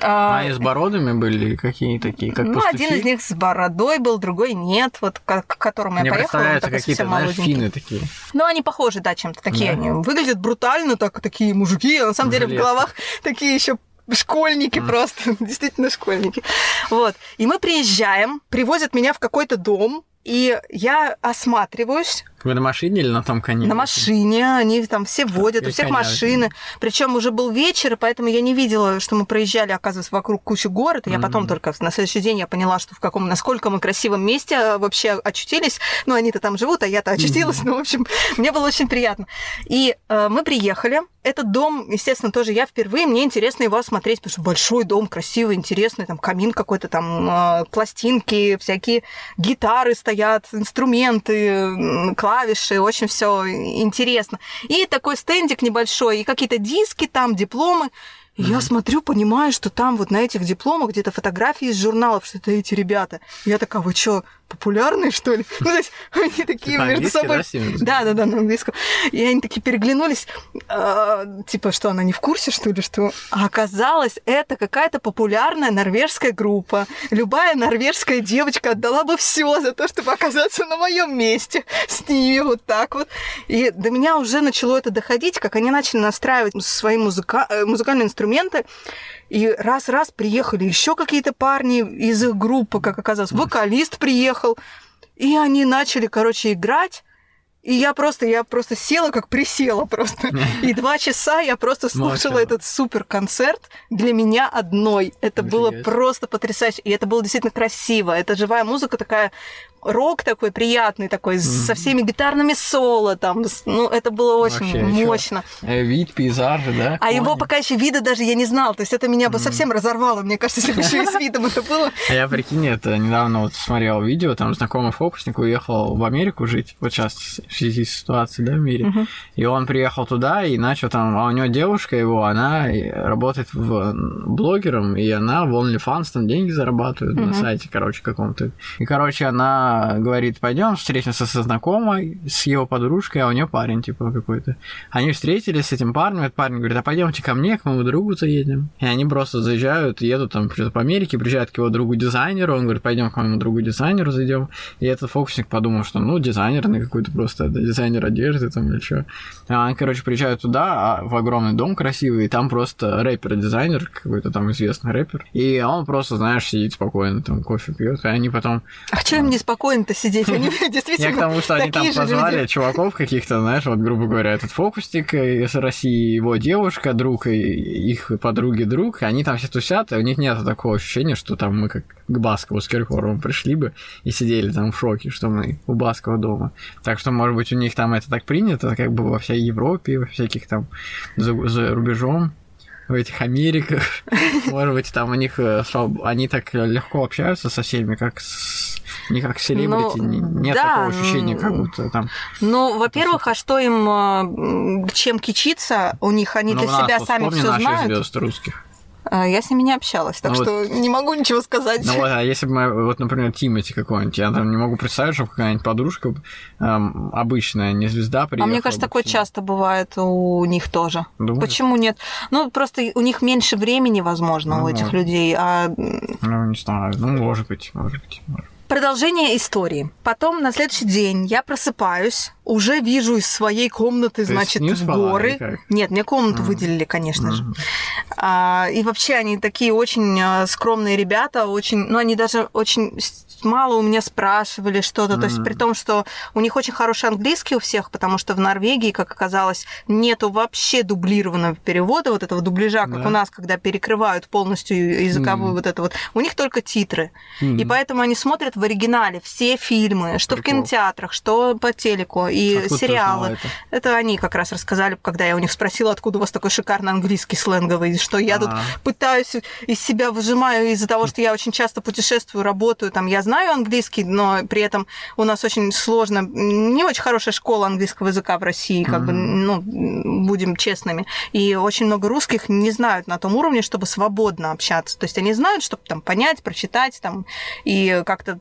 а, А они с бородами были какие такие, как ну, пастухи? один из них с бородой был, другой нет, вот к, к которому я Мне поехала. он представляются какие-то, знаешь, финны такие. Ну, они похожи, да, чем-то такие. Да. Они выглядят брутально, так такие мужики, а на самом В деле в головах такие еще школьники просто, действительно школьники. Вот. И мы приезжаем, привозят меня в какой-то дом, и я осматриваюсь Вы на машине или на том коне? на машине, они там все водят, у всех коня. машины. Причем уже был вечер, и поэтому я не видела, что мы проезжали, оказывается, вокруг кучи город. И я потом только на следующий день я поняла, что в каком, насколько мы красивом месте э, вообще очутились. Ну, они-то там живут, а я-то очутилась. Ну, в общем, мне было очень приятно. И э, мы приехали. Этот дом, естественно, тоже я впервые. Мне интересно его осмотреть, потому что большой дом, красивый, интересный. Там камин какой-то, там э, пластинки, всякие гитары стоят, инструменты, клавиши. Очень все интересно. И такой стендик небольшой, и какие-то диски там, дипломы. И я смотрю, понимаю, что там вот на этих дипломах где-то фотографии из журналов, что это эти ребята. Я такая, вы что, популярные, что ли? Ну, то есть они такие Типа между собой... да? Да, да, да, на английском. И они такие переглянулись, а, типа, что она не в курсе, что ли, что... А оказалось, это какая-то популярная норвежская группа. Любая норвежская девочка отдала бы все за то, чтобы оказаться на моем месте с ними вот так вот. И до меня уже начало это доходить, как они начали настраивать свои музыка... э, музыкальные инструменты. И раз-раз приехали еще какие-то парни из их группы, как оказалось. Вокалист приехал. И они начали, короче, играть. И я просто, я просто села, как присела просто. И два часа я просто слушала Молчала. этот супер концерт для меня одной. Это было просто потрясающе. И это было действительно красиво. Это живая музыка такая рок такой приятный такой, mm-hmm. со всеми гитарными соло там. Ну, это было очень Вообще, мощно. Э, вид, пейзажи, да? А его пока еще вида даже я не знал. То есть это меня бы mm-hmm. совсем разорвало, мне кажется, если бы еще и с видом это было. А я, прикинь, это недавно вот смотрел видео, там знакомый фокусник уехал в Америку жить, вот сейчас в связи с ситуацией, да, в мире. Mm-hmm. И он приехал туда и начал там, а у него девушка его, она работает в блогером, и она в OnlyFans там деньги зарабатывает mm-hmm. на сайте, короче, каком-то. И, короче, она говорит, пойдем встретимся со знакомой, с его подружкой, а у нее парень, типа, какой-то. Они встретились с этим парнем, этот парень говорит, а пойдемте ко мне, к моему другу заедем. И они просто заезжают, едут там что-то по Америке, приезжают к его другу дизайнеру, он говорит, пойдем к моему другу дизайнеру зайдем. И этот фокусник подумал, что, ну, дизайнер, на какой-то просто это дизайнер одежды там или что. А они, короче, приезжают туда, а в огромный дом красивый, и там просто рэпер-дизайнер, какой-то там известный рэпер. И он просто, знаешь, сидит спокойно, там кофе пьет, и они потом... А что им неспокойно-то сидеть? Они действительно Я к тому, что они там позвали чуваков каких-то, знаешь, вот, грубо говоря, этот фокусник из России, его девушка, друг, и их подруги друг, они там все тусят, и у них нет такого ощущения, что там мы как к Баскову с Киркоровым пришли бы и сидели там в шоке, что мы у Баскова дома. Так что, может быть, у них там это так принято, как бы во всей Европе, во всяких там за, за рубежом в этих Америках. Может быть, там у них э, они так легко общаются со всеми, как с не как селебрити, ну, нет да, такого ощущения, как будто там. Ну, во-первых, а что им э, чем кичиться? У них они ну, для себя сами все знают. Звезд русских. А, я с ними не общалась, так ну, что вот, не могу ничего сказать. Ну а если бы мы, вот, например, Тимати какой-нибудь, я там не могу представить, чтобы какая-нибудь подружка эм, обычная, не звезда, приехала. А мне кажется, такое часто бывает у них тоже. Думаешь? Почему нет? Ну, просто у них меньше времени, возможно, ну, у этих людей. А... Ну, не знаю, ну, может быть, может быть, может быть. Продолжение истории. Потом на следующий день я просыпаюсь, уже вижу из своей комнаты, То значит, не горы. Нет, мне комнату mm. выделили, конечно mm. же. А, и вообще они такие очень а, скромные ребята, очень, ну они даже очень мало у меня спрашивали что-то. Mm. То есть при том, что у них очень хороший английский у всех, потому что в Норвегии, как оказалось, нету вообще дублированного перевода, вот этого дубляжа, как да. у нас, когда перекрывают полностью языковую mm. вот это вот. У них только титры. Mm. И поэтому они смотрят в оригинале все фильмы, что Прикол. в кинотеатрах, что по телеку, и откуда сериалы. Это? это они как раз рассказали, когда я у них спросила, откуда у вас такой шикарный английский сленговый, что я А-а-а. тут а. пытаюсь из себя выжимаю из-за того, что я очень часто путешествую, работаю, там я знаю английский, но при этом у нас очень сложно, не очень хорошая школа английского языка в России, как mm-hmm. бы, ну, будем честными. И очень много русских не знают на том уровне, чтобы свободно общаться. То есть они знают, чтобы там понять, прочитать там и как-то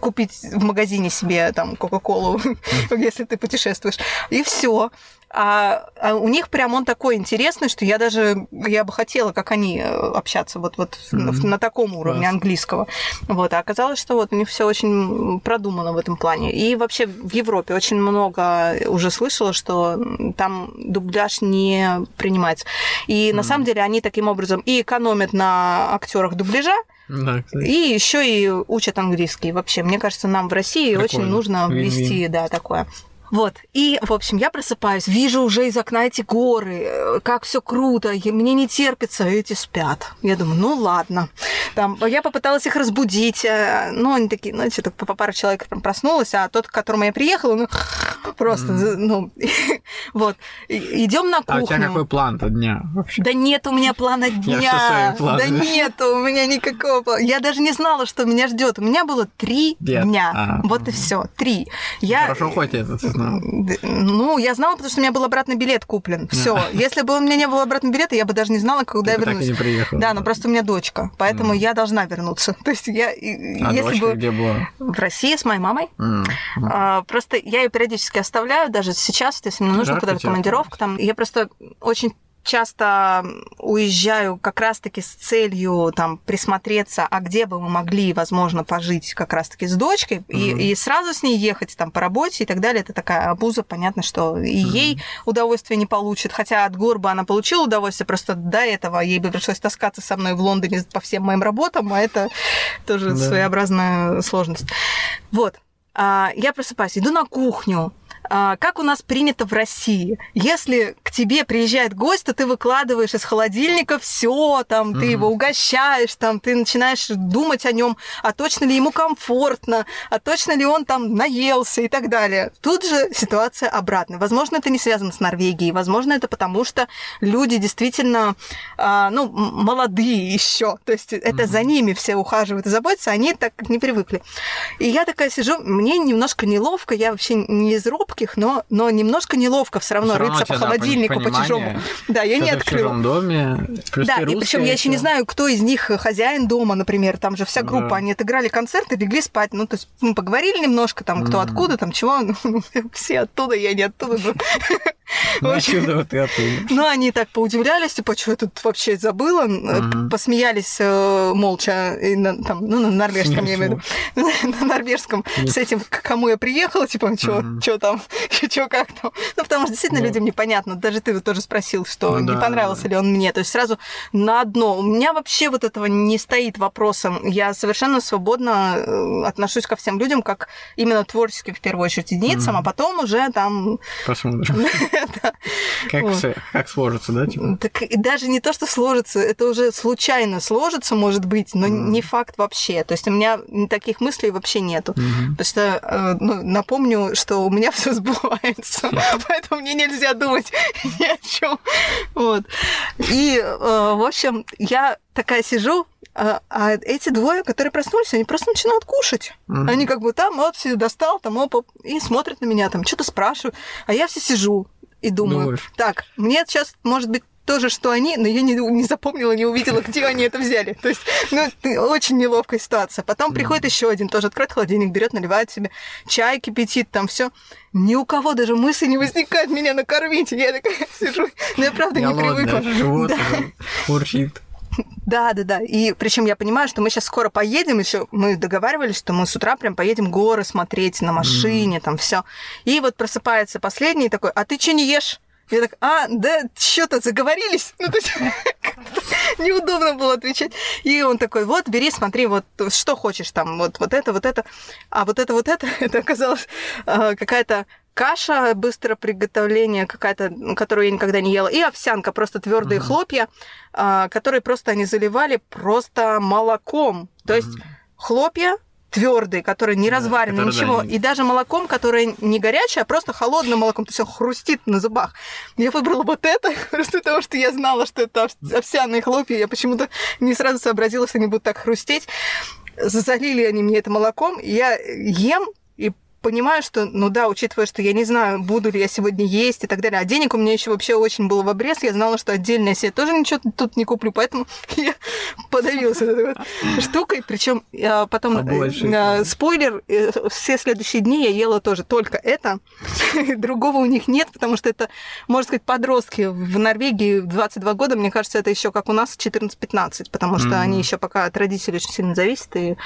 купить в магазине себе там Кока-Колу, если ты путешествуешь. И все. А, а у них прям он такой интересный, что я даже я бы хотела, как они э, общаться вот вот mm-hmm. на, на таком уровне Класс. английского. Вот, а оказалось, что вот у них все очень продумано в этом плане. И вообще в Европе очень много уже слышала, что там дубляж не принимается. И mm-hmm. на самом деле они таким образом и экономят на актерах дубляжа, да, и еще и учат английский. Вообще, мне кажется, нам в России Прикольно. очень нужно ввести, да, такое. Вот. И, в общем, я просыпаюсь, вижу уже из окна эти горы, э, как все круто, мне не терпится, эти спят. Я думаю, ну ладно. Там, я попыталась их разбудить, ну, они такие, ну, что-то по пару человек проснулась, а тот, к которому я приехала, ну, просто, mm. ну, вот. Идем на кухню. А у тебя какой план-то дня вообще? Да нет у меня плана дня. Да нет у меня никакого плана. Я даже не знала, что меня ждет. У меня было три дня. А, вот и все, три. Я... Хорошо, хоть это знала. Ну, я знала, потому что у меня был обратный билет куплен. Все. Если бы у меня не было обратного билета, я бы даже не знала, когда я вернусь. не приехала. Да, но просто у меня дочка, поэтому я должна вернуться. То есть я... А если бы... где была? В России с моей мамой. А, просто я ее периодически оставляю, даже сейчас, если мне нужно куда-то командировку, там, я просто очень часто уезжаю как раз-таки с целью там присмотреться, а где бы мы могли, возможно, пожить как раз-таки с дочкой, mm-hmm. и, и сразу с ней ехать там по работе и так далее. Это такая обуза, понятно, что и mm-hmm. ей удовольствие не получит, хотя от гор бы она получила удовольствие, просто до этого ей бы пришлось таскаться со мной в Лондоне по всем моим работам, а это тоже своеобразная сложность. Вот. А, я просыпаюсь, иду на кухню, как у нас принято в России. Если к тебе приезжает гость, то ты выкладываешь из холодильника все, там, ты его угощаешь, там, ты начинаешь думать о нем, а точно ли ему комфортно, а точно ли он там наелся и так далее. Тут же ситуация обратная. Возможно, это не связано с Норвегией, возможно, это потому, что люди действительно, а, ну, молодые еще, то есть это за ними все ухаживают и заботятся, они так не привыкли. И я такая сижу, мне немножко неловко, я вообще не из робких, но, но немножко неловко все равно равно рыться у по холодильнику, по понимание, чужому. Да, я не в открыла. чужом доме. плюс Да, и причем я еще не знаю, кто из них хозяин дома, например, там же вся группа, Да. они отыграли концерт и легли спать. Ну, то есть, мы поговорили немножко, там, кто Мгм. откуда, там, чего, ну, все оттуда, я не оттуда. ну. В Ну, отсюда ты оттуда. ну, они так поудивлялись, типа, что я тут вообще забыла, посмеялись э, молча, там, ну, на норвежском, я имею в виду, на норвежском, с этим, к кому я приехала, типа, что там, что как там. Ну, потому что действительно людям непонятно. Даже ты тоже спросил, что Ну не понравился ли он мне. То есть сразу на одно. У меня вообще вот этого не стоит вопросом. Я совершенно свободно э, отношусь ко всем людям, как именно творческим в первую очередь единицам, а потом уже там... Посмотрим. Как, сложится, да? Типа? Так и даже не то, что сложится, это уже случайно сложится, может быть, но не факт вообще. То есть у меня таких мыслей вообще нету. Потому что, э, ну, напомню, что у меня все сбывается, поэтому мне нельзя думать ни о чем. Вот. И, э, в общем, я такая сижу, а а эти двое, которые проснулись, они просто начинают кушать. Мгм. Они как бы там, вот, все достал, там, оп, оп, и смотрят на меня, там, что-то спрашивают. А я все сижу и думаю, Думаешь? так, мне сейчас, может быть, тоже, что они, но я не, не запомнила, не увидела, где они это взяли. То есть, ну, очень неловкая ситуация. Потом приходит еще один, тоже открывает холодильник, берет, наливает себе чай, кипятит, там все. Ни у кого даже мысли не возникает меня накормить. Я такая сижу, но я правда не привыкла. живот урчит. Да, да, да. И причем я понимаю, что мы сейчас скоро поедем еще. Мы договаривались, что мы с утра прям поедем горы смотреть на машине, там все. И вот просыпается последний такой, а ты что не ешь? Я так, а, да, что-то заговорились. Ну, то есть, неудобно было отвечать. И он такой, вот, бери, смотри, вот что хочешь там, вот, вот это, вот это. А вот это, вот это, это оказалось а, какая-то каша быстрого приготовления, какая-то, ну, которую я никогда не ела, и овсянка, просто твердые Мгм. хлопья, а, которые просто они заливали просто молоком. То есть Мгм. хлопья твердые, которые не Да, которые, да, ничего. не- И даже молоком, которое не горячее, а просто холодным молоком, то есть хрустит на зубах. Я выбрала вот это, просто потому что я знала, что это ов- овсяные хлопья. Я почему-то не сразу сообразила, что они будут так хрустеть. Залили они мне это молоком, и я ем понимаю, что, ну да, учитывая, что я не знаю, буду ли я сегодня есть и так далее, а денег у меня еще вообще очень было в обрез, я знала, что отдельно я себе тоже ничего тут не куплю, поэтому я подавилась этой вот штукой, причем потом, Побольше. э, спойлер, э, все следующие дни я ела тоже только это, другого у них нет, потому что это, можно сказать, подростки в Норвегии в 22 года, мне кажется, это еще как у нас 14-15, потому что они еще пока от родителей очень сильно зависят, и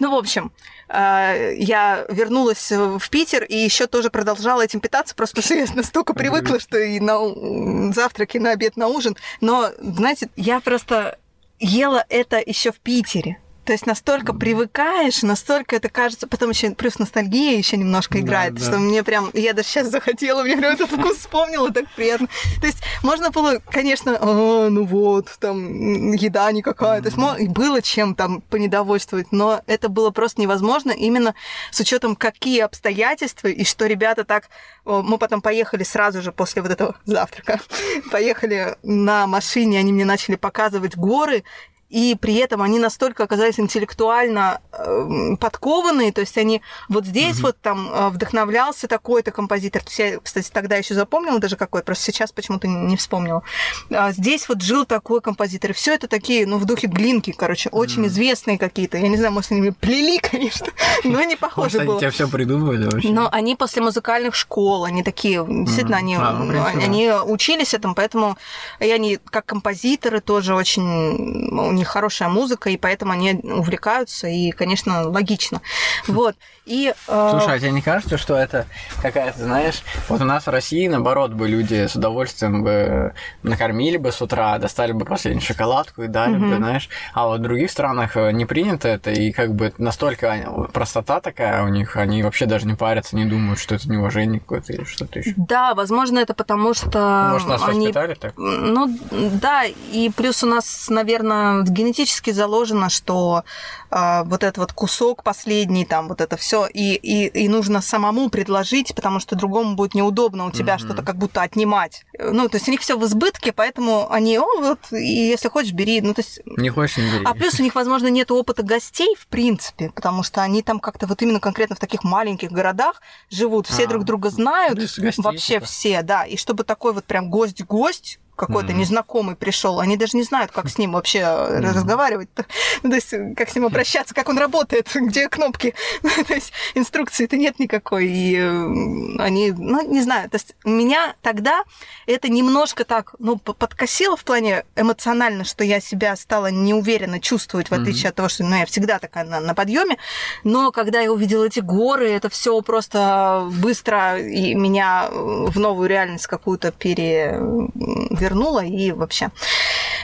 ну, в общем, э, я вернулась в Питер и еще тоже продолжала этим питаться, просто потому что я настолько привыкла, что и на завтрак, и на обед, на ужин. Но, знаете, я просто ела это еще в Питере. То есть настолько привыкаешь, настолько это кажется, потом еще плюс ностальгия еще немножко Да, играет, да. что мне прям, я даже сейчас захотела, мне прям этот вкус вспомнила, так приятно. То есть можно было, конечно, «А, ну вот, там еда никакая, то есть было чем там понедовольствовать, но это было просто невозможно именно с учетом какие обстоятельства и что ребята так, мы потом поехали сразу же после вот этого завтрака, поехали на машине, они мне начали показывать горы, и при этом они настолько оказались интеллектуально э, подкованные, то есть они вот здесь Мгм. вот там э, вдохновлялся такой-то композитор. То есть я, кстати, тогда еще запомнила даже какой, просто сейчас почему-то не вспомнила. А здесь вот жил такой композитор. И все это такие, ну, в духе глинки, короче, очень Мгм. известные какие-то. Я не знаю, может, они плели, конечно, но не Может, похоже они было. тебя все придумывали вообще? Но они после музыкальных школ, они такие, действительно, они, А, ну, они учились этому, поэтому и они как композиторы тоже очень, них хорошая музыка, и поэтому они увлекаются, и, конечно, логично. Вот. И, э... Слушай, а тебе не кажется, что это какая-то, знаешь, вот у нас в России, наоборот, бы люди с удовольствием бы накормили бы с утра, достали бы последнюю шоколадку и дали mm-hmm. бы, знаешь, а вот в других странах э, не принято это, и как бы настолько простота такая у них, они вообще даже не парятся, не думают, что это неуважение какое-то или что-то еще. Да, возможно, это потому что... Может, нас они... воспитали так? Ну, да, и плюс у нас, наверное, генетически заложено, что э, вот этот вот кусок последний, там, вот это все и, и, и нужно самому предложить, потому что другому будет неудобно у тебя mm-hmm. что-то как будто отнимать. Ну, то есть у них все в избытке, поэтому они, о, вот, и если хочешь, бери. Ну, то есть... Не хочешь, не бери. А плюс у них, возможно, нет опыта гостей, в принципе, потому что они там как-то вот именно конкретно в таких маленьких городах живут, все а, друг друга знают, вообще типа. все, да. И чтобы такой вот прям гость-гость, какой-то mm-hmm. незнакомый пришел, они даже не знают, как с ним вообще mm-hmm. разговаривать, ну, то есть как с ним обращаться, как он работает, где кнопки, то есть инструкции-то нет никакой, и э, они, ну, не знаю, то есть меня тогда это немножко так, ну, подкосило в плане эмоционально, что я себя стала неуверенно чувствовать, в отличие mm-hmm. от того, что, ну, я всегда такая на, на подъеме, но когда я увидела эти горы, это все просто быстро и меня в новую реальность какую-то перевернуло, вернула и вообще.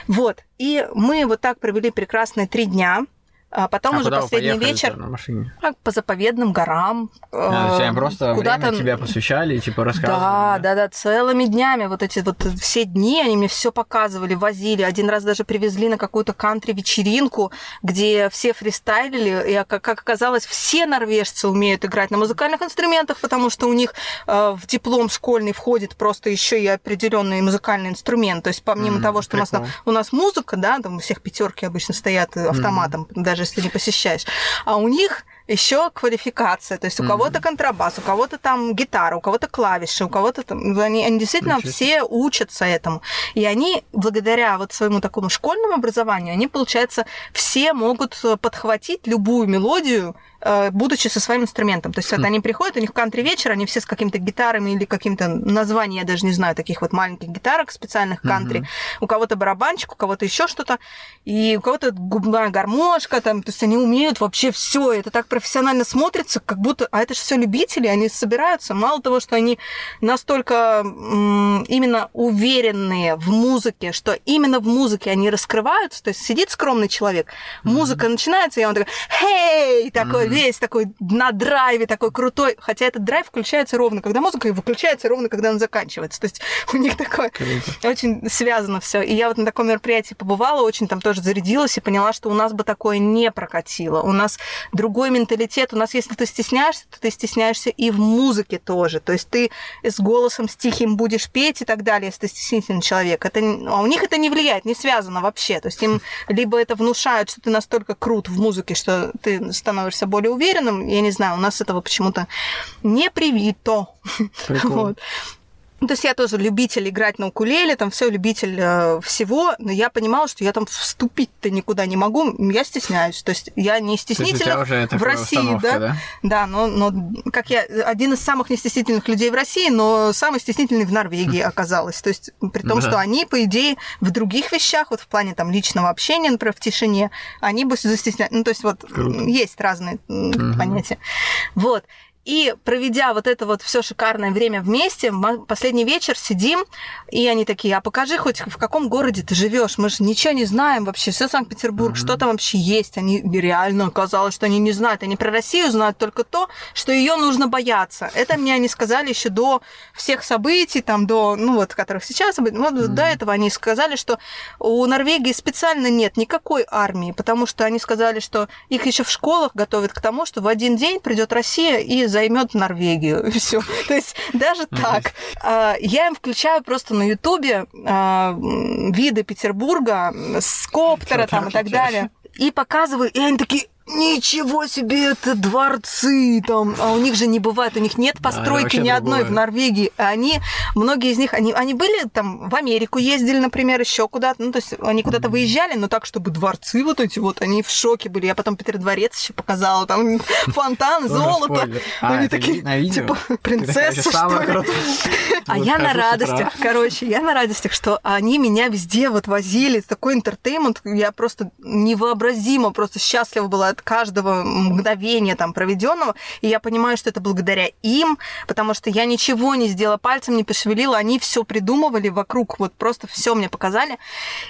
Вот. И мы вот так провели прекрасные три дня. А потом а уже последний вечер на машине? по заповедным горам. А, э, просто куда-то тебя посвящали и типа рассказывали. Да, да, да, целыми днями. Вот эти вот все дни они мне все показывали, возили. Один раз даже привезли на какую-то кантри-вечеринку, где все фристайлили. И, как оказалось, все норвежцы умеют играть на музыкальных инструментах, потому что у них э, в диплом школьный входит просто еще и определенный музыкальный инструмент. То есть помимо mm, того, что у нас, у нас музыка, да, там у всех пятерки обычно стоят автоматом, mm. даже если не посещаешь. А у них еще квалификация. То есть у mm-hmm. кого-то контрабас, у кого-то там гитара, у кого-то клавиши, у кого-то там... Ну, они, они действительно все учатся этому. И они, благодаря вот своему такому школьному образованию, они, получается, все могут подхватить любую мелодию, будучи со своим инструментом. То есть вот хм. они приходят, у них кантри вечер, они все с какими-то гитарами или каким-то названием, я даже не знаю, таких вот маленьких гитарок специальных кантри. Угу. У кого-то барабанчик, у кого-то еще что-то, и у кого-то губная гармошка, там, то есть они умеют вообще все, это так профессионально смотрится, как будто, а это же все любители, они собираются. Мало того, что они настолько именно уверенные в музыке, что именно в музыке они раскрываются, то есть сидит скромный человек, музыка угу. начинается, и он такой, хей, такой весь такой на драйве, такой крутой. Хотя этот драйв включается ровно, когда музыка, и выключается ровно, когда он заканчивается. То есть у них такое Круто. очень связано все. И я вот на таком мероприятии побывала, очень там тоже зарядилась и поняла, что у нас бы такое не прокатило. У нас другой менталитет. У нас, если ты стесняешься, то ты стесняешься и в музыке тоже. То есть ты с голосом, с тихим будешь петь и так далее, если ты стеснительный человек. Это, а у них это не влияет, не связано вообще. То есть им либо это внушают, что ты настолько крут в музыке, что ты становишься более более уверенным. Я не знаю, у нас этого почему-то не привито. Вот. Ну, то есть я тоже любитель играть на укулеле, там все любитель э, всего, но я понимала, что я там вступить-то никуда не могу, я стесняюсь. То есть я не стеснительна в России, да? да? Да, но, но как я один из самых нестеснительных людей в России, но самый стеснительный в Норвегии хм. оказалось. То есть при том, да. что они, по идее, в других вещах, вот в плане там личного общения, например, в тишине, они бы застеснялись. Ну, то есть вот Круто. есть разные угу. понятия. Вот. И проведя вот это вот все шикарное время вместе, последний вечер сидим, и они такие, а покажи хоть в каком городе ты живешь, мы же ничего не знаем вообще, все Санкт-Петербург, mm-hmm. что там вообще есть. Они реально оказалось, что они не знают, они про Россию знают только то, что ее нужно бояться. Это мне они сказали еще до всех событий, там до, ну вот, которых сейчас, вот mm-hmm. до этого они сказали, что у Норвегии специально нет никакой армии, потому что они сказали, что их еще в школах готовят к тому, что в один день придет Россия и займет Норвегию. Все. То есть даже так. А, я им включаю просто на Ютубе а, виды Петербурга с коптера там и так далее. И показываю, и они такие, ничего себе, это дворцы там, а у них же не бывает, у них нет постройки ни одной в Норвегии. Они, многие из них, они, они были там в Америку ездили, например, еще куда-то, ну, то есть они куда-то выезжали, но так, чтобы дворцы вот эти вот, они в шоке были. Я потом Петр Дворец еще показала, там фонтан, золото. Они такие, типа, принцессы, что ли? А я на радостях, короче, я на радостях, что они меня везде вот возили, такой интертеймент, я просто невообразимо просто счастлива была от каждого мгновения там проведенного, и я понимаю, что это благодаря им, потому что я ничего не сделала, пальцем не пошевелила, они все придумывали вокруг, вот просто все мне показали,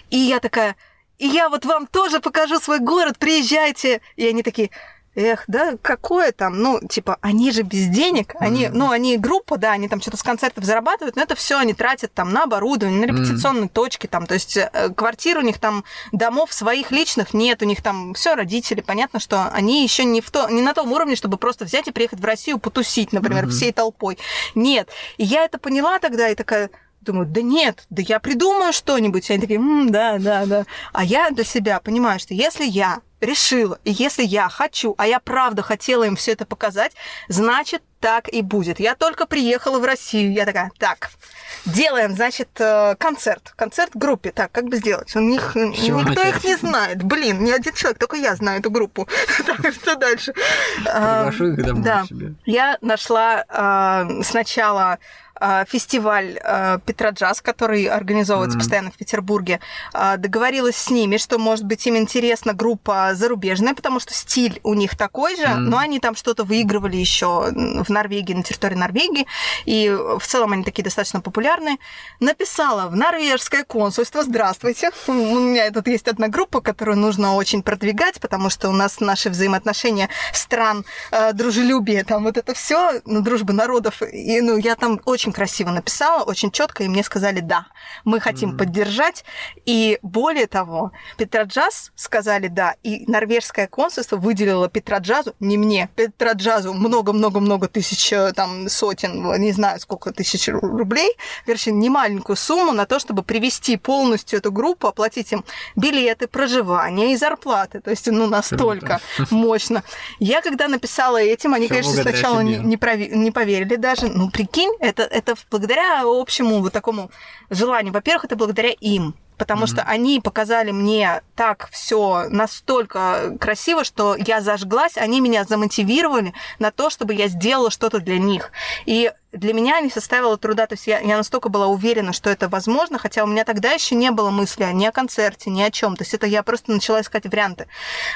и я такая, и я вот вам тоже покажу свой город, приезжайте, и они такие, Эх, да какое там, ну, типа, они же без денег, они, mm-hmm. ну, они группа, да, они там что-то с концертов зарабатывают, но это все они тратят там на оборудование, на репетиционные mm-hmm. точки, там, то есть э, квартир у них там, домов своих личных нет, у них там все родители, понятно, что они еще не, в то, не на том уровне, чтобы просто взять и приехать в Россию потусить, например, mm-hmm. всей толпой. Нет. И я это поняла тогда и такая, думаю, да нет, да я придумаю что-нибудь. И они такие, М, да, да, да. А я для себя понимаю, что если я решила, и если я хочу, а я правда хотела им все это показать, значит, так и будет. Я только приехала в Россию, я такая, так, делаем, значит, э, концерт, концерт группе. Так, как бы сделать? У них никто начать? их не знает. Блин, ни один человек, только я знаю эту группу. Так, что дальше? Приглашу их домой да. Я нашла э, сначала а, фестиваль а, Петроджаз, который организовывается mm-hmm. постоянно в Петербурге, а, договорилась с ними, что, может быть, им интересна группа зарубежная, потому что стиль у них такой же, mm-hmm. но они там что-то выигрывали еще в Норвегии, на территории Норвегии, и в целом они такие достаточно популярные. Написала в норвежское консульство, здравствуйте, у меня тут есть одна группа, которую нужно очень продвигать, потому что у нас наши взаимоотношения стран, дружелюбие, там вот это все, ну, дружба народов, и ну, я там очень очень красиво написала, очень четко, и мне сказали да, мы хотим mm-hmm. поддержать. И более того, Петроджаз сказали да, и норвежское консульство выделило Петроджазу, не мне, Петроджазу много-много-много тысяч, э, там, сотен, не знаю, сколько тысяч рублей, короче, немаленькую сумму на то, чтобы привести полностью эту группу, оплатить им билеты, проживание и зарплаты. То есть, ну, настолько Круто. мощно. Я когда написала этим, они, Всё конечно, сначала не, не, прови- не поверили даже. Ну, прикинь, это, это благодаря общему вот такому желанию. Во-первых, это благодаря им, потому mm-hmm. что они показали мне так все настолько красиво, что я зажглась, они меня замотивировали на то, чтобы я сделала что-то для них. И для меня не составило труда, то есть я, я настолько была уверена, что это возможно, хотя у меня тогда еще не было мысли ни о концерте, ни о чем. То есть это я просто начала искать варианты.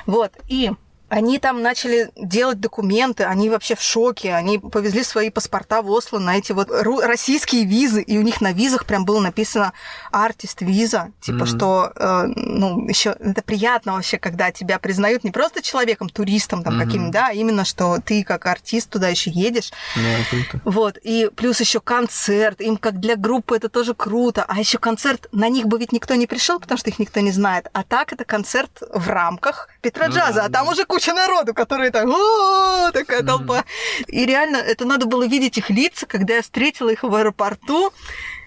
Вот. И они там начали делать документы, они вообще в шоке, они повезли свои паспорта в Осло на эти вот российские визы, и у них на визах прям было написано артист виза, типа mm-hmm. что, э, ну, еще это приятно вообще, когда тебя признают не просто человеком, туристом там mm-hmm. каким, да, а именно что ты как артист туда еще едешь. Yeah, круто. Вот, и плюс еще концерт, им как для группы это тоже круто, а еще концерт, на них бы ведь никто не пришел, потому что их никто не знает, а так это концерт в рамках Петра ну, Джаза, да, а там да. уже куча куча народу, которые так, о, такая толпа. И реально это надо было видеть их лица, когда я встретила их в аэропорту.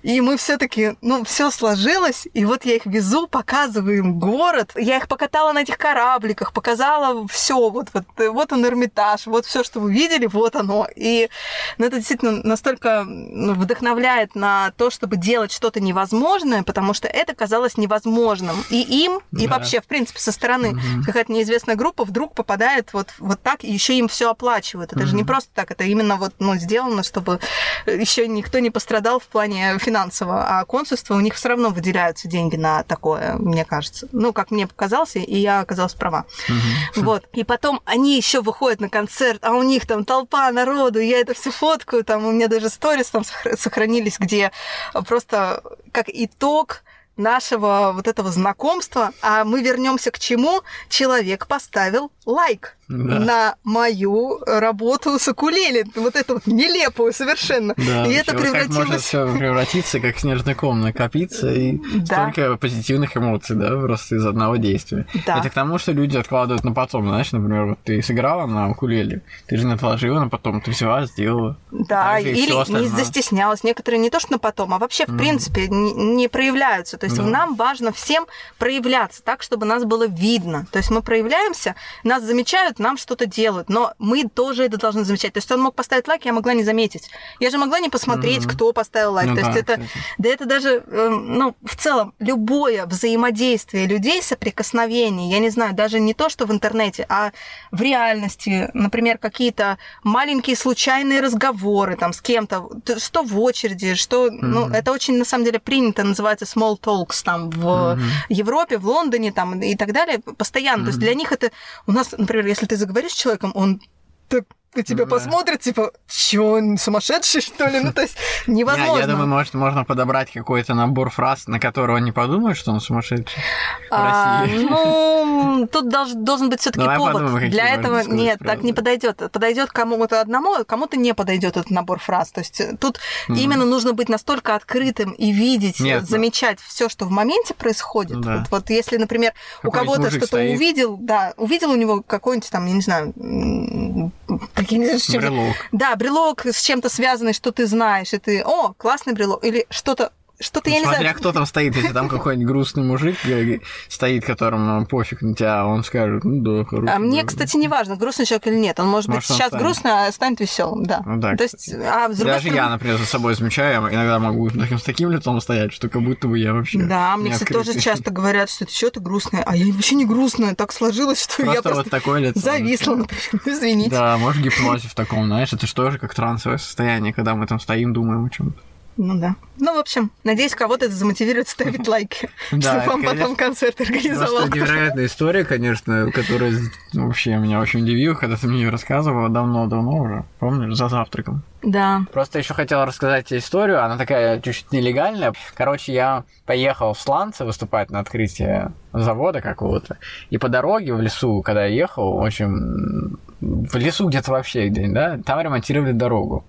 И мы все-таки, ну, все сложилось, и вот я их везу, показываю им город. Я их покатала на этих корабликах, показала все, вот, вот, вот он Эрмитаж, вот все, что вы видели, вот оно. И ну, это действительно настолько ну, вдохновляет на то, чтобы делать что-то невозможное, потому что это казалось невозможным. И им, да. и вообще, в принципе, со стороны угу. какая-то неизвестная группа вдруг попадает вот, вот так, и еще им все оплачивают. Это угу. же не просто так, это именно вот, ну, сделано, чтобы еще никто не пострадал в плане финансового финансово, а консульство у них все равно выделяются деньги на такое, мне кажется. Ну, как мне показалось, и я оказалась права. Угу. Вот. И потом они еще выходят на концерт, а у них там толпа народу, я это все фоткаю, там у меня даже сторис там сохранились, где просто как итог нашего вот этого знакомства, а мы вернемся к чему? Человек поставил лайк да. на мою работу с укулеле. Вот это вот нелепую совершенно. Да, и это превратилось... Как может все превратиться, как снежный ком накопиться, и да. столько позитивных эмоций, да, просто из одного действия. Да. Это к тому, что люди откладывают на потом. Знаешь, например, вот ты сыграла на укулеле, ты же не отложила на потом, ты взяла, сделала. Да, или не застеснялась. Некоторые не то, что на потом, а вообще, в mm. принципе, не, не проявляются. То есть да. нам важно всем проявляться так, чтобы нас было видно. То есть мы проявляемся, нас замечают, нам что-то делают, но мы тоже это должны замечать. То есть он мог поставить лайк, я могла не заметить. Я же могла не посмотреть, mm-hmm. кто поставил лайк. Ну, То да, есть это, да это даже, эм, ну, в целом, любое взаимодействие людей, соприкосновение, я не знаю, даже не то, что в интернете, а в реальности, например, какие-то маленькие случайные разговоры там с кем-то, что в очереди, что, mm-hmm. ну, это очень, на самом деле, принято, называется small talks там в mm-hmm. Европе, в Лондоне там и так далее, постоянно. Mm-hmm. То есть для них это, у нас, например, если ты заговоришь с человеком, он так на тебя да. посмотрят, типа, чё, он сумасшедший, что ли? Ну, то есть, невозможно. Я, я думаю, может, можно подобрать какой-то набор фраз, на которого не подумают, что он сумасшедший а, Ну, тут долж, должен быть все таки повод. Подумаем, Для этого нет, фразы. так не подойдет. Подойдет кому-то одному, а кому-то не подойдет этот набор фраз. То есть э, тут mm именно нужно быть настолько открытым и видеть, нет, замечать да. все, что в моменте происходит. Да. Вот, вот если, например, у кого-то что-то увидел, да, увидел у него какой-нибудь там, я не знаю, я не знаю, с чем брелок. Да, брелок с чем-то связанный, что ты знаешь, и ты, о, классный брелок, или что-то что-то я не Смотря знаю. кто там стоит, если там какой-нибудь грустный мужик стоит, которому пофиг на тебя, он скажет, ну да, хороший. А мне, кстати, не важно, грустный человек или нет. Он может, быть сейчас грустный, а станет веселым, да. Ну, да. То есть, а, Даже я, например, за собой замечаю, иногда могу с таким лицом стоять, что как будто бы я вообще. Да, мне, кстати, тоже часто говорят, что ты что ты грустная, а я вообще не грустная, так сложилось, что я просто такое лицо, зависла, например, извините. Да, может гипнозе в таком, знаешь, это же тоже как трансовое состояние, когда мы там стоим, думаем о чем-то. Ну да. Ну, в общем, надеюсь, кого-то это замотивирует ставить лайки, чтобы вам потом концерт организовал. Это невероятная история, конечно, которая вообще меня очень удивила, когда ты мне ее рассказывала давно-давно уже. Помнишь, за завтраком. Да. Просто еще хотел рассказать тебе историю, она такая чуть-чуть нелегальная. Короче, я поехал в Сланце выступать на открытие завода какого-то, и по дороге в лесу, когда я ехал, в общем, в лесу где-то вообще где да, там ремонтировали дорогу.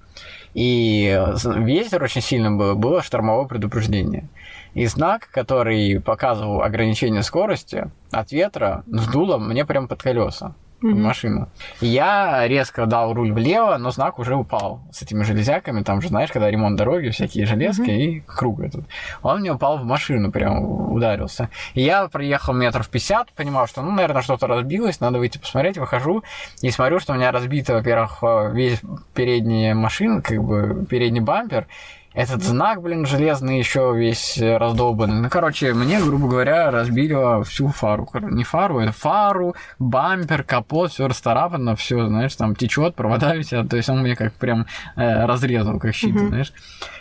И ветер очень сильно был, было штормовое предупреждение. И знак, который показывал ограничение скорости от ветра, сдуло мне прямо под колеса mm-hmm. машину. И я резко дал руль влево, но знак уже упал с этими железяками. Там же, знаешь, когда ремонт дороги, всякие железки mm-hmm. и круг этот. Он мне упал в машину, прям ударился. И я проехал метров 50, понимал, что, ну, наверное, что-то разбилось, надо выйти посмотреть, выхожу и смотрю, что у меня разбита, во-первых, весь передняя машина, как бы передний бампер, этот знак, блин, железный еще весь раздолбанный. Ну, короче, мне, грубо говоря, разбили всю фару. Не фару, это фару, бампер, капот, все расторапано, все, знаешь, там течет, провода висят. То есть он мне как прям э, разрезал, как щит, mm-hmm. знаешь.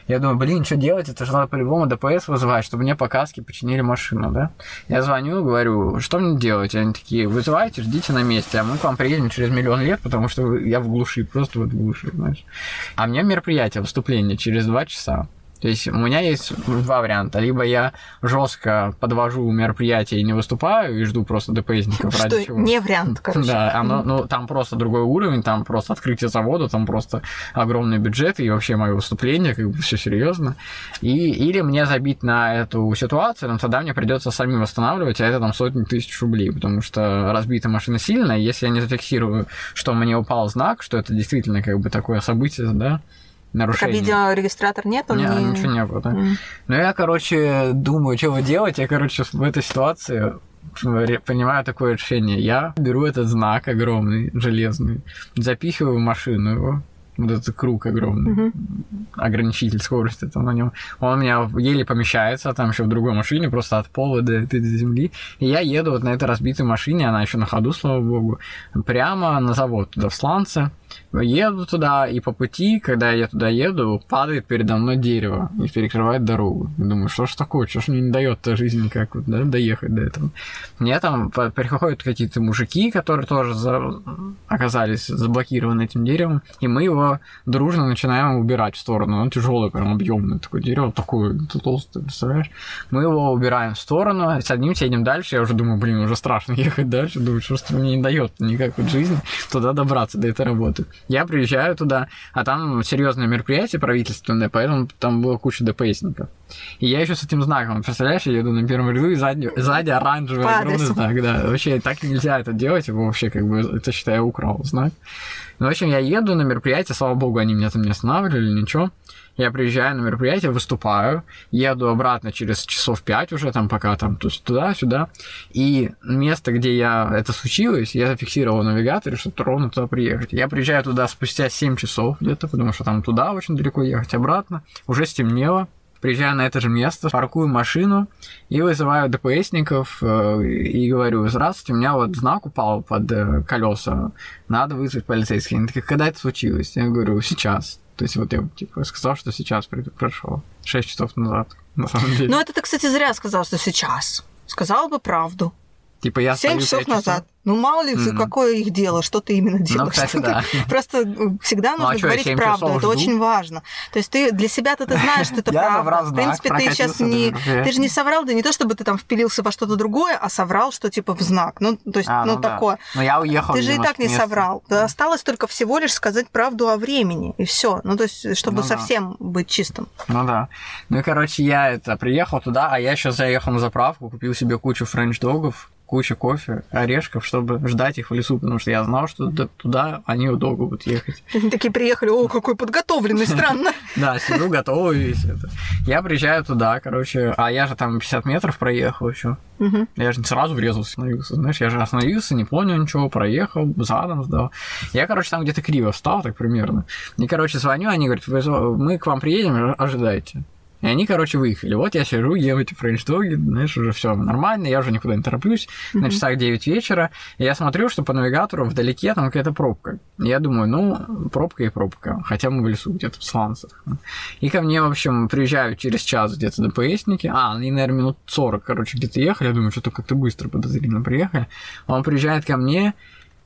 Я думаю, блин, что делать? Это же надо по-любому ДПС вызывать, чтобы мне по каске починили машину, да? Я звоню, говорю, что мне делать? Они такие, вызывайте, ждите на месте, а мы к вам приедем через миллион лет, потому что я в глуши, просто вот в глуши, знаешь. А мне мероприятие, выступление через два часа. То есть у меня есть два варианта. Либо я жестко подвожу мероприятие и не выступаю, и жду просто ДПСников Что ради чего. не вариант, короче. Да, оно, ну, там просто другой уровень, там просто открытие завода, там просто огромный бюджет, и вообще мое выступление, как бы все серьезно. И, или мне забить на эту ситуацию, но тогда мне придется самим восстанавливать, а это там сотни тысяч рублей, потому что разбита машина сильная, если я не зафиксирую, что мне упал знак, что это действительно как бы такое событие, да, нарушение. А видеорегистратор нет? Он не, не... ничего не было, да. Mm. Ну, я, короче, думаю, что вы делать. Я, короче, в этой ситуации понимаю такое решение. Я беру этот знак огромный, железный, запихиваю в машину его, вот этот круг огромный, mm-hmm. ограничитель скорости там на нем. Он у меня еле помещается, там еще в другой машине, просто от пола до, до земли. И я еду вот на этой разбитой машине, она еще на ходу, слава богу, прямо на завод туда в Сланце. Еду туда, и по пути, когда я туда еду, падает передо мной дерево и перекрывает дорогу. Думаю, что ж такое, что ж мне не дает жизни никак вот, да, доехать до этого. Мне там приходят какие-то мужики, которые тоже за... оказались заблокированы этим деревом, и мы его дружно начинаем убирать в сторону. Он тяжелый, прям объемный такое дерево, такое толстое, представляешь? Мы его убираем в сторону, садимся, едем дальше. Я уже думаю, блин, уже страшно ехать дальше. Думаю, что ж мне не дает никак вот жизни туда добраться, до этой работы. Я приезжаю туда, а там серьезное мероприятие правительственное, поэтому там была куча ДПСников. И я еще с этим знаком, представляешь, я еду на первом ряду, и сзади, сзади оранжевый огромный знак, да. Вообще так нельзя это делать, вообще как бы это, считаю, украл знак. Ну, в общем, я еду на мероприятие, слава богу, они меня там не останавливали, ничего. Я приезжаю на мероприятие, выступаю, еду обратно через часов пять уже, там пока там туда-сюда. И место, где я это случилось, я зафиксировал в навигаторе, чтобы ровно туда приехать. Я приезжаю туда спустя 7 часов где-то, потому что там туда очень далеко ехать, обратно. Уже стемнело приезжаю на это же место, паркую машину и вызываю ДПСников э, и говорю, здравствуйте, у меня вот знак упал под э, колеса, надо вызвать полицейских. Они такие, когда это случилось? Я говорю, сейчас. То есть вот я типа сказал, что сейчас прошел. Шесть часов назад, на самом деле. Ну это ты, кстати, зря сказал, что сейчас. Сказал бы правду. Типа я Семь часов назад. Ну, мало ли, mm-hmm. какое их дело, что ты именно ну, делаешь. Ну, кстати, да. Просто всегда нужно ну, а говорить правду, это жду? очень важно. То есть ты для себя ты знаешь, что это правда. В принципе, ты сейчас не... Ты же не соврал, да не то, чтобы ты там впилился во что-то другое, а соврал, что типа в знак. Ну, то есть, а, ну, ну такое. Но я уехал. Ты же и так не соврал. Осталось только всего лишь сказать правду о времени, и все. Ну, то есть, чтобы совсем быть чистым. Ну да. Ну и, короче, я это приехал туда, а я сейчас заехал на заправку, купил себе кучу френч-догов, куча кофе, орешков, чтобы ждать их в лесу, потому что я знал, что туда они долго будут ехать. Они такие приехали, о, какой подготовленный, странно. Да, сижу, готовый весь это. Я приезжаю туда, короче, а я же там 50 метров проехал еще. Я же не сразу врезался, остановился, знаешь, я же остановился, не понял ничего, проехал, задом сдал. Я, короче, там где-то криво встал, так примерно. И, короче, звоню, они говорят, мы к вам приедем, ожидайте. И они, короче, выехали. Вот я сижу, ем эти френч-доги, знаешь, уже все нормально, я уже никуда не тороплюсь. Mm-hmm. На часах 9 вечера, и я смотрю, что по навигатору вдалеке там какая-то пробка. И я думаю, ну, пробка и пробка, хотя мы в лесу где-то в Сланцах. И ко мне, в общем, приезжают через час где-то ДПСники, а, они, наверное, минут 40, короче, где-то ехали, я думаю, что-то как-то быстро подозрительно приехали. Он приезжает ко мне,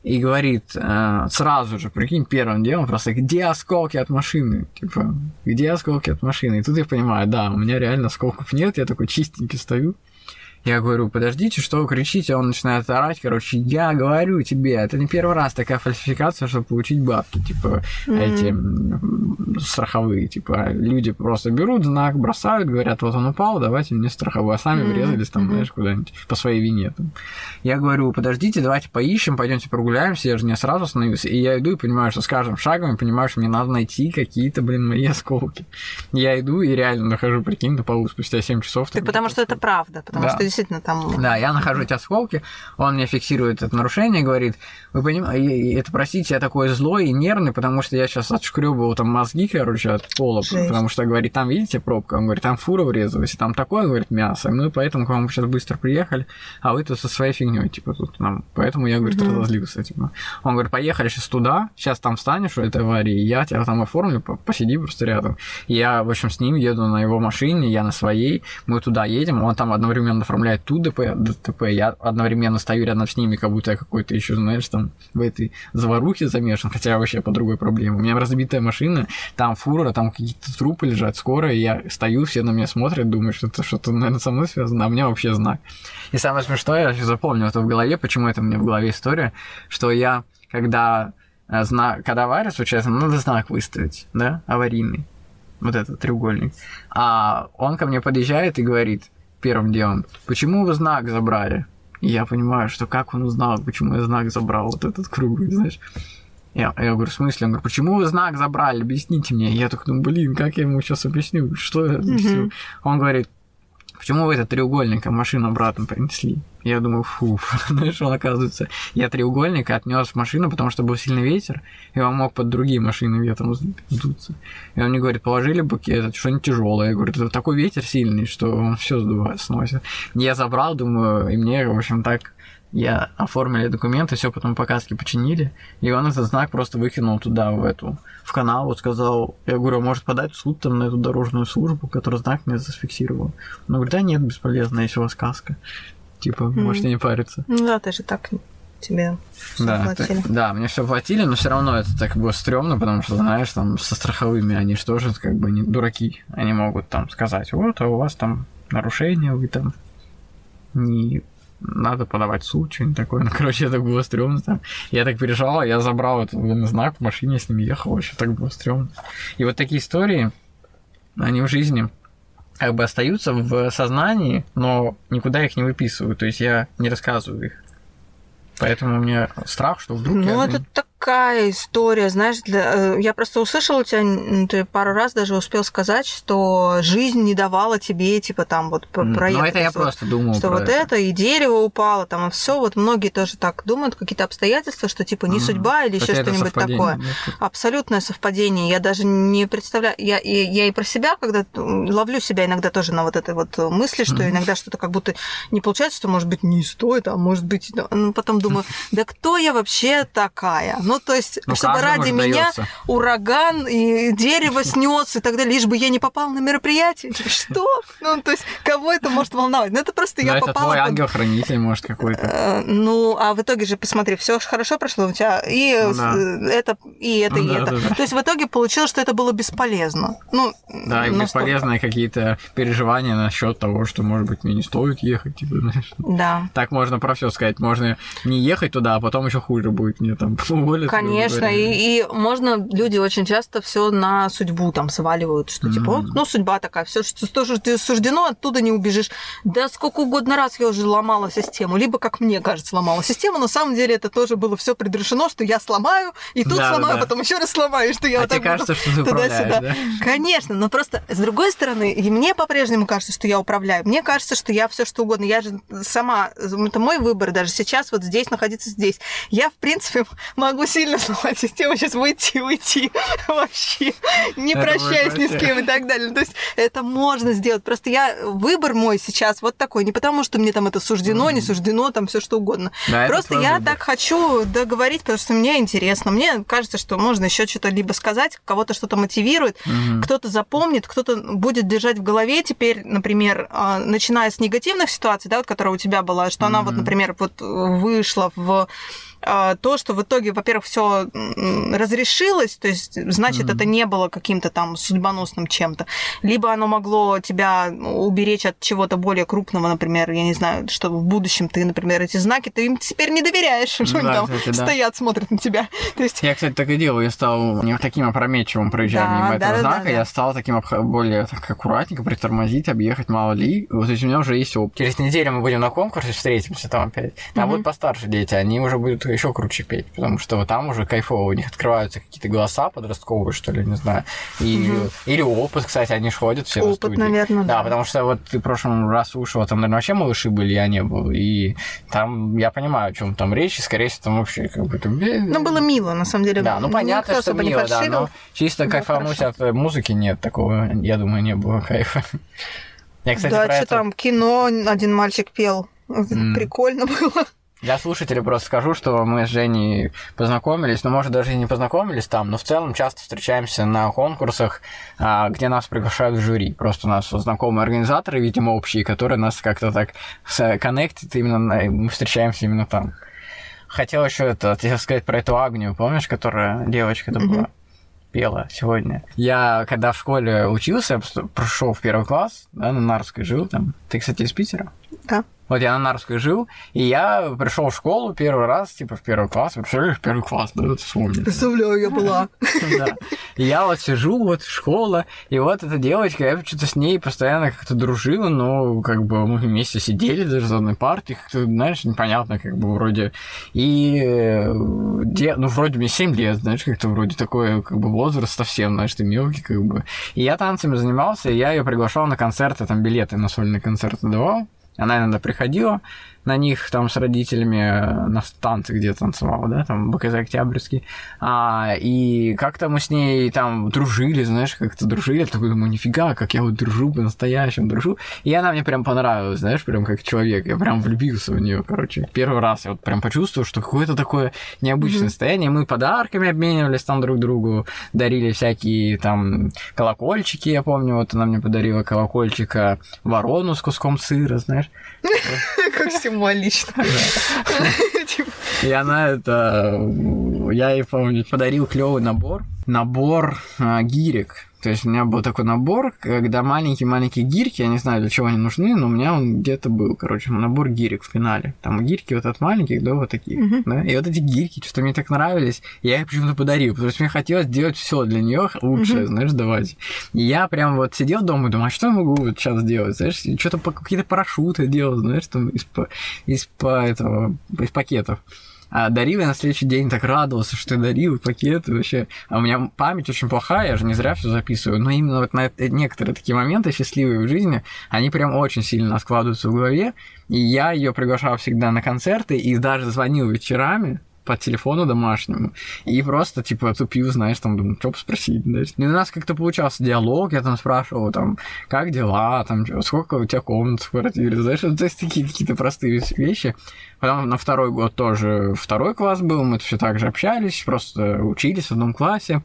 и говорит э, сразу же, прикинь, первым делом просто, где осколки от машины? Типа, где осколки от машины? И тут я понимаю, да, у меня реально осколков нет, я такой чистенький стою. Я говорю, подождите, что вы кричите? Он начинает орать, короче, я говорю тебе, это не первый раз такая фальсификация, чтобы получить бабки, типа, mm-hmm. эти страховые, типа, люди просто берут знак, бросают, говорят, вот он упал, давайте мне страховой, а сами mm-hmm. врезались там, mm-hmm. знаешь, куда-нибудь по своей вине. Там. Я говорю, подождите, давайте поищем, пойдемте прогуляемся, я же не сразу остановился, и я иду и понимаю, что с каждым шагом я понимаю, что мне надо найти какие-то, блин, мои осколки. Я иду и реально нахожу, прикинь, на полу спустя 7 часов. Так потому что это правда, потому да. что действительно там... Да, я нахожу эти осколки, он мне фиксирует это нарушение, говорит, вы понимаете, это, простите, я такой злой и нервный, потому что я сейчас отшкребывал там мозги, короче, от пола, Жесть. потому что, говорит, там, видите, пробка, он говорит, там фура врезалась, там такое, говорит, мясо, мы поэтому к вам сейчас быстро приехали, а вы тут со своей фигней, типа, тут нам, поэтому я, говорит, mm-hmm. разозлился, типа. Он говорит, поехали сейчас туда, сейчас там встанешь у этой аварии, я тебя там оформлю, посиди просто рядом. Я, в общем, с ним еду на его машине, я на своей, мы туда едем, он там одновременно оформляет ту ДП, ДТП, я одновременно стою рядом с ними, как будто я какой-то еще, знаешь, там в этой заварухе замешан, хотя вообще по другой проблеме. У меня разбитая машина, там фура, там какие-то трупы лежат скоро, я стою, все на меня смотрят, думаю, что это что-то, наверное, со мной связано, а у меня вообще знак. И самое смешное, я запомнил это в голове, почему это мне в голове история, что я, когда э, знак, когда авария случается, надо знак выставить, да, аварийный, вот этот треугольник. А он ко мне подъезжает и говорит, первым делом, почему вы знак забрали? И я понимаю, что как он узнал, почему я знак забрал, вот этот круглый, знаешь. Я, я говорю, в смысле? Он говорит, почему вы знак забрали? Объясните мне. Я такой, ну, блин, как я ему сейчас объясню? Что это mm-hmm. Он говорит, почему вы этот треугольник, а машину обратно принесли? Я думаю, фу, знаешь, он оказывается... Я треугольник отнес в машину, потому что был сильный ветер, и он мог под другие машины ветром сдуться. И он мне говорит, положили букет, что-нибудь тяжелое. Я говорю, это такой ветер сильный, что он все сносит. Я забрал, думаю, и мне, в общем, так я оформили документы, все потом показки починили, и он этот знак просто выкинул туда, в эту, в канал, вот сказал, я говорю, а может подать в суд там на эту дорожную службу, которая знак мне зафиксировал. Он говорит, да нет, бесполезно, если у вас каска. Типа, mm. можете не париться. Ну да, ты же так тебе да, платили. Ты, да, мне все платили, но все равно это так было стрёмно, потому что, знаешь, там со страховыми они же тоже как бы не дураки. Они могут там сказать, вот, а у вас там нарушение, вы там не надо подавать суд, что-нибудь такое. Ну, короче, это было стрёмно там. Я так переживал, я забрал этот знак в машине, с ним ехал, вообще так было стрёмно. И вот такие истории, они в жизни как бы остаются в сознании, но никуда их не выписываю. То есть я не рассказываю их. Поэтому у меня страх, что вдруг ну, я... это так такая история, знаешь, для... Э, я просто услышала тебя, ты пару раз даже успел сказать, что жизнь не давала тебе, типа, там, вот, проект. Ну, это я просто думал Что вот это. это, и дерево упало, там, и все. Вот многие тоже так думают, какие-то обстоятельства, что, типа, не mm. судьба или еще что-нибудь такое. Нет. Абсолютное совпадение. Я даже не представляю... Я, я, я и про себя, когда ловлю себя иногда тоже на вот этой вот мысли, что mm. иногда что-то как будто не получается, что, может быть, не стоит, а может быть... Ну, потом думаю, да кто я вообще такая? Ну, то есть, ну, чтобы ради меня дается. ураган и дерево снес и так далее, лишь бы я не попал на мероприятие. Что? Ну, то есть, кого это может волновать? Ну, это просто я попала... это твой ангел-хранитель, может, какой-то. Э, ну, а в итоге же, посмотри, все хорошо прошло у тебя, и ну это, и это, и это. То есть, в итоге получилось, что это было бесполезно. Ну, да, и бесполезные какие-то переживания насчет того, что, может быть, мне не стоит ехать, типа, знаешь. Да. Так можно про все сказать. Можно не ехать туда, а потом еще хуже будет мне там уволиться. Конечно, и, и можно, люди очень часто все на судьбу там сваливают, что mm-hmm. типа, ну, судьба такая, все, что тоже ты суждено, оттуда не убежишь. Да сколько угодно раз я уже ломала систему, либо, как мне кажется, ломала систему, на самом деле это тоже было все предрешено, что я сломаю, и тут да, сломаю, да. потом еще раз сломаю, что я а вот так кажется, буду что ты туда-сюда. Да? Конечно, но просто с другой стороны, и мне по-прежнему кажется, что я управляю. Мне кажется, что я все что угодно. Я же сама, это мой выбор, даже сейчас вот здесь находиться здесь. Я, в принципе, могу сильно сломать систему, сейчас выйти уйти вообще, не это прощаясь ни с кем и так далее. То есть это можно сделать. Просто я выбор мой сейчас вот такой, не потому что мне там это суждено, mm-hmm. не суждено, там все что угодно. Да, Просто я выбор. так хочу договорить, потому что мне интересно. Мне кажется, что можно еще что-то либо сказать, кого-то что-то мотивирует, mm-hmm. кто-то запомнит, кто-то будет держать в голове теперь, например, а, начиная с негативных ситуаций, да, вот которая у тебя была, что mm-hmm. она вот, например, вот вышла в то, что в итоге, во-первых, все разрешилось, то есть, значит, mm-hmm. это не было каким-то там судьбоносным чем-то. Либо оно могло тебя уберечь от чего-то более крупного, например, я не знаю, что в будущем ты, например, эти знаки, ты им теперь не доверяешь, что да, они там кстати, стоят, да. смотрят на тебя. То есть... Я, кстати, так и делаю, я стал не таким опрометчивым, проезжая да, мимо да, этого да, знака, да, да. я стал таким более так, аккуратненько притормозить, объехать, мало ли. Вот, то есть у меня уже есть опыт. Через неделю мы будем на конкурсе, встретимся там опять. Там mm-hmm. будут постарше дети, они уже будут еще круче петь, потому что там уже кайфово, у них открываются какие-то голоса подростковые, что ли, не знаю. И, угу. Или опыт, кстати, они ж ходят все опыт, студии. наверное, да. Да, потому что вот ты в прошлом раз слушала, там, наверное, вообще малыши были, я не был. И там я понимаю, о чем там речь, и, скорее всего, там вообще как бы... Ну, было мило, на самом деле. Да, ну, понятно, что мило, да, но чисто ну, кайфануть от музыки нет такого, я думаю, не было кайфа. Я, кстати, да, что это... там, кино один мальчик пел. Mm. Прикольно было. Для слушателей просто скажу, что мы с Женей познакомились, ну, может, даже и не познакомились там, но в целом часто встречаемся на конкурсах, а, где нас приглашают в жюри. Просто у нас знакомые организаторы, видимо, общие, которые нас как-то так коннектят, именно мы встречаемся именно там. Хотел еще это, тебе сказать про эту Агнию, помнишь, которая девочка это была? пела сегодня. Я, когда в школе учился, прошел в первый класс, да, на Нарской жил там. Ты, кстати, из Питера? Да. Вот я на Нарской жил, и я пришел в школу первый раз, типа в первый класс. Представляешь, в первый класс, да, вот вспомнить. Представляю, я была. Да. И я вот сижу, вот школа, и вот эта девочка, я что-то с ней постоянно как-то дружила, но как бы мы вместе сидели даже за одной партой, как-то, знаешь, непонятно, как бы вроде. И, э, ну, вроде мне 7 лет, знаешь, как-то вроде такой, как бы возраст совсем, знаешь, ты мелкий, как бы. И я танцами занимался, и я ее приглашал на концерты, там билеты на сольные концерты давал. Она иногда приходила, на них там с родителями э, на станции где танцевала, да, там БКЗ Октябрьский. А, и как-то мы с ней там дружили, знаешь, как-то дружили. Я такой думаю, нифига, как я вот дружу, по-настоящему дружу. И она мне прям понравилась, знаешь, прям как человек. Я прям влюбился в нее, короче. Первый раз я вот прям почувствовал, что какое-то такое необычное mm-hmm. состояние. Мы подарками обменивались там друг другу, дарили всякие там колокольчики, я помню, вот она мне подарила колокольчика ворону с куском сыра, знаешь. Как символично. Типа. И она это... Я ей, помню, подарил клевый набор. Набор а, гирек то есть у меня был такой набор, когда маленькие-маленькие гирьки, я не знаю, для чего они нужны, но у меня он где-то был, короче, набор гирек в финале. Там гирьки вот от маленьких до вот таких, uh-huh. да, и вот эти гирьки, что мне так нравились, я их почему-то подарил, потому что мне хотелось делать все для нее лучшее, uh-huh. знаешь, давать. И я прям вот сидел дома и думаю, а что я могу вот сейчас сделать, знаешь, что-то какие-то парашюты делать, знаешь, там из, из, этого, из пакетов. А дарил я на следующий день так радовался, что дарил пакеты вообще. А у меня память очень плохая, я же не зря все записываю. Но именно вот на некоторые такие моменты счастливые в жизни, они прям очень сильно складываются в голове. И я ее приглашал всегда на концерты и даже звонил вечерами, по телефону домашнему и просто, типа, тупил, знаешь, там, думаю, что спросить, да. И у нас как-то получался диалог, я там спрашивал, там, как дела, там, сколько у тебя комнат в квартире, знаешь, то есть такие какие-то простые вещи. Потом на второй год тоже второй класс был, мы все так же общались, просто учились в одном классе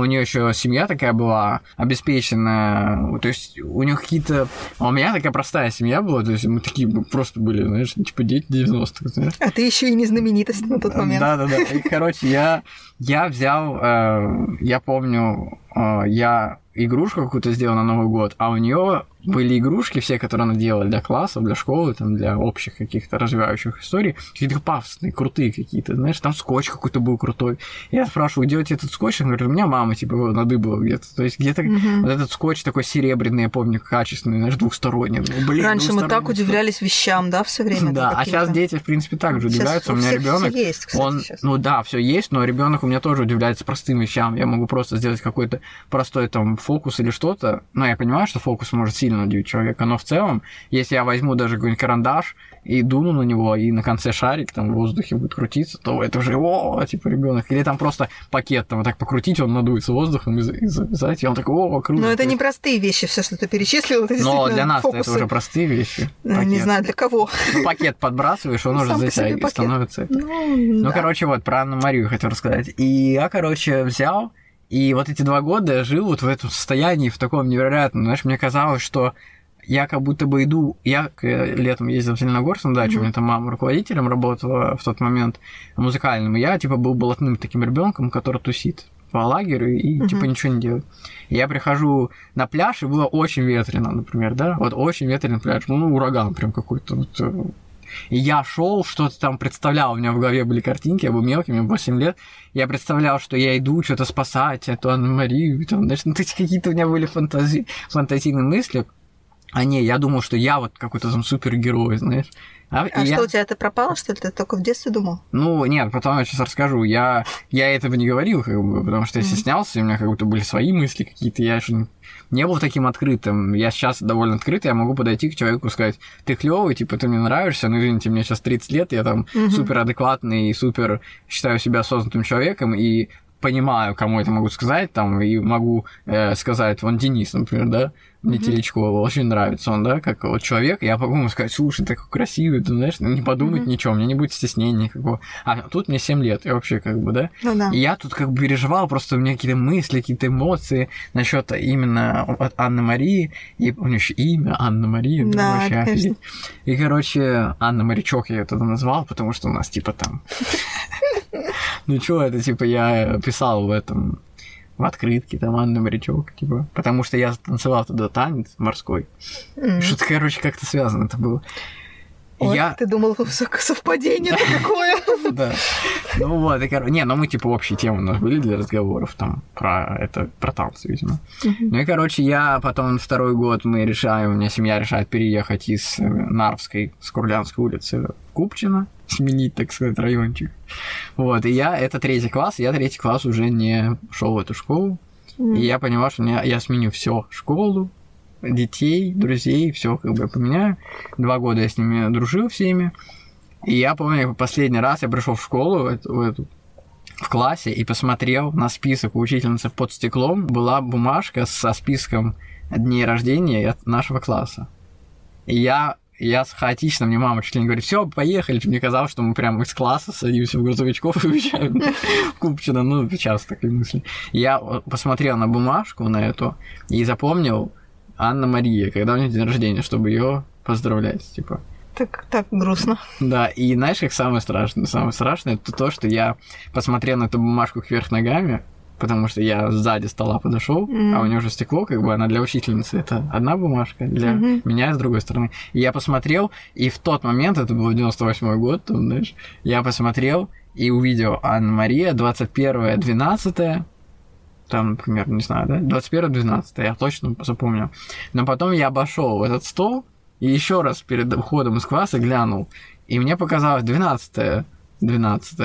у нее еще семья такая была обеспеченная, то есть у нее какие-то... А у меня такая простая семья была, то есть мы такие просто были, знаешь, типа дети 90-х, знаешь. А ты еще и не знаменитость на тот момент. Да-да-да. И, короче, я, я взял, э, я помню, э, я игрушку какую-то сделал на Новый год, а у нее были игрушки, все, которые она делала для классов, для школы, там, для общих каких-то развивающих историй, какие-то пафосные, крутые какие-то, знаешь, там скотч какой-то был крутой. Я спрашиваю, у тебя этот скотч? Он говорит, у меня мама, типа, его надыбала где-то. То есть где-то mm-hmm. вот этот скотч такой серебряный, я помню, качественный, знаешь, двухсторонний. Ну, блин, Раньше мы так удивлялись вещам, да, все время? Да, а сейчас дети, в принципе, так же удивляются. У меня ребенок, он, ну да, все есть, но ребенок у меня тоже удивляется простым вещам. Я могу просто сделать какой-то простой там фокус или что-то. Но я понимаю, что фокус может сильно удивить человека, но в целом, если я возьму даже какой-нибудь карандаш и дуну на него, и на конце шарик там в воздухе будет крутиться, то это уже, о, типа ребенок. Или там просто пакет там вот так покрутить, он надуется воздухом и, и завязать, и он такой, о, круто. Но это не простые вещи, все, что ты перечислил, это Но для нас это уже простые вещи. Ну, пакет. Не знаю, для кого. Ну, пакет подбрасываешь, он уже затягивает, становится. Ну, ну короче, вот про Анну Марию хотел рассказать. И я, короче, взял и вот эти два года я жил вот в этом состоянии, в таком невероятном, знаешь, мне казалось, что я как будто бы иду, я летом ездил в Зеленогорск на дачу, mm-hmm. у меня там мама руководителем работала в тот момент музыкальным, и я типа был блатным таким ребенком, который тусит по лагерю и mm-hmm. типа ничего не делает. Я прихожу на пляж, и было очень ветрено, например, да, вот очень ветреный пляж, ну, ураган прям какой-то, вот, э, и я шел, что-то там представлял, у меня в голове были картинки, я был мелкий, мне 8 лет, я представлял, что я иду что-то спасать, эту Анну Марию, там, знаешь, ну, какие-то у меня были фантази... фантазийные мысли, а не, я думал, что я вот какой-то там супергерой, знаешь. А, а что, я... у тебя это пропало, что ли? Ты только в детстве думал? Ну, нет, потом я сейчас расскажу. Я, я этого не говорил, как бы, потому что я стеснялся, у меня как будто были свои мысли какие-то, я же не был таким открытым. Я сейчас довольно открытый, я могу подойти к человеку и сказать, ты клевый, типа, ты мне нравишься, ну, извините, мне сейчас 30 лет, я там mm-hmm. супер адекватный и супер считаю себя осознанным человеком, и понимаю, кому это могу сказать, там, и могу э, сказать, вон Денис, например, да, мне mm-hmm. Телечкова очень нравится он, да, как вот человек, я могу ему сказать, слушай, ты такой красивый, ты знаешь, не подумать mm-hmm. ничего, мне не будет стеснения никакого. А тут мне 7 лет, и вообще как бы, да? Ну, да. И я тут как бы переживал, просто у меня какие-то мысли, какие-то эмоции насчет именно от Анны Марии, и у нее еще имя Анна Мария, да, вообще. И, короче, Анна Морячок я это назвал, потому что у нас типа там... Ну что, это типа я писал в этом в открытке, там Анна Морячок, типа. Потому что я танцевал туда танец морской. Mm. Что-то, короче, как-то связано это было. Ой, я... Ты думал, совпадение такое? Да. Ну вот, и, короче, не, ну мы типа общие темы у нас были для разговоров там про это, про танцы, видимо. Ну и, короче, я потом второй год мы решаем, у меня семья решает переехать из э, Нарвской, с Курлянской улицы в Купчино, сменить, так сказать, райончик. Вот, и я, это третий класс, я третий класс уже не шел в эту школу. И я поняла, что мне, я сменю все школу, детей, друзей, все как бы поменяю. Два года я с ними дружил всеми. И я помню, последний раз я пришел в школу, в эту, в эту в классе и посмотрел на список у учительницы под стеклом, была бумажка со списком дней рождения нашего класса. И я я хаотично, мне мама чуть ли не говорит, все, поехали. Мне казалось, что мы прямо из класса садимся в грузовичков и уезжаем в Купчино. Ну, часто такие мысли. Я посмотрел на бумажку на эту и запомнил Анна Мария, когда у нее день рождения, чтобы ее поздравлять, типа. Так, так грустно. Да, и знаешь, как самое страшное? Самое страшное это то, что я посмотрел на эту бумажку кверх ногами, потому что я сзади стола подошел, mm-hmm. а у нее уже стекло, как бы она для учительницы это одна бумажка, для mm-hmm. меня с другой стороны. И я посмотрел, и в тот момент, это был 98 год, там, знаешь, я посмотрел и увидел Анна-Мария, 21 12 там, например, не знаю, да, 21 12 я точно запомнил. Но потом я обошел этот стол и еще раз перед уходом из класса глянул, и мне показалось 12 12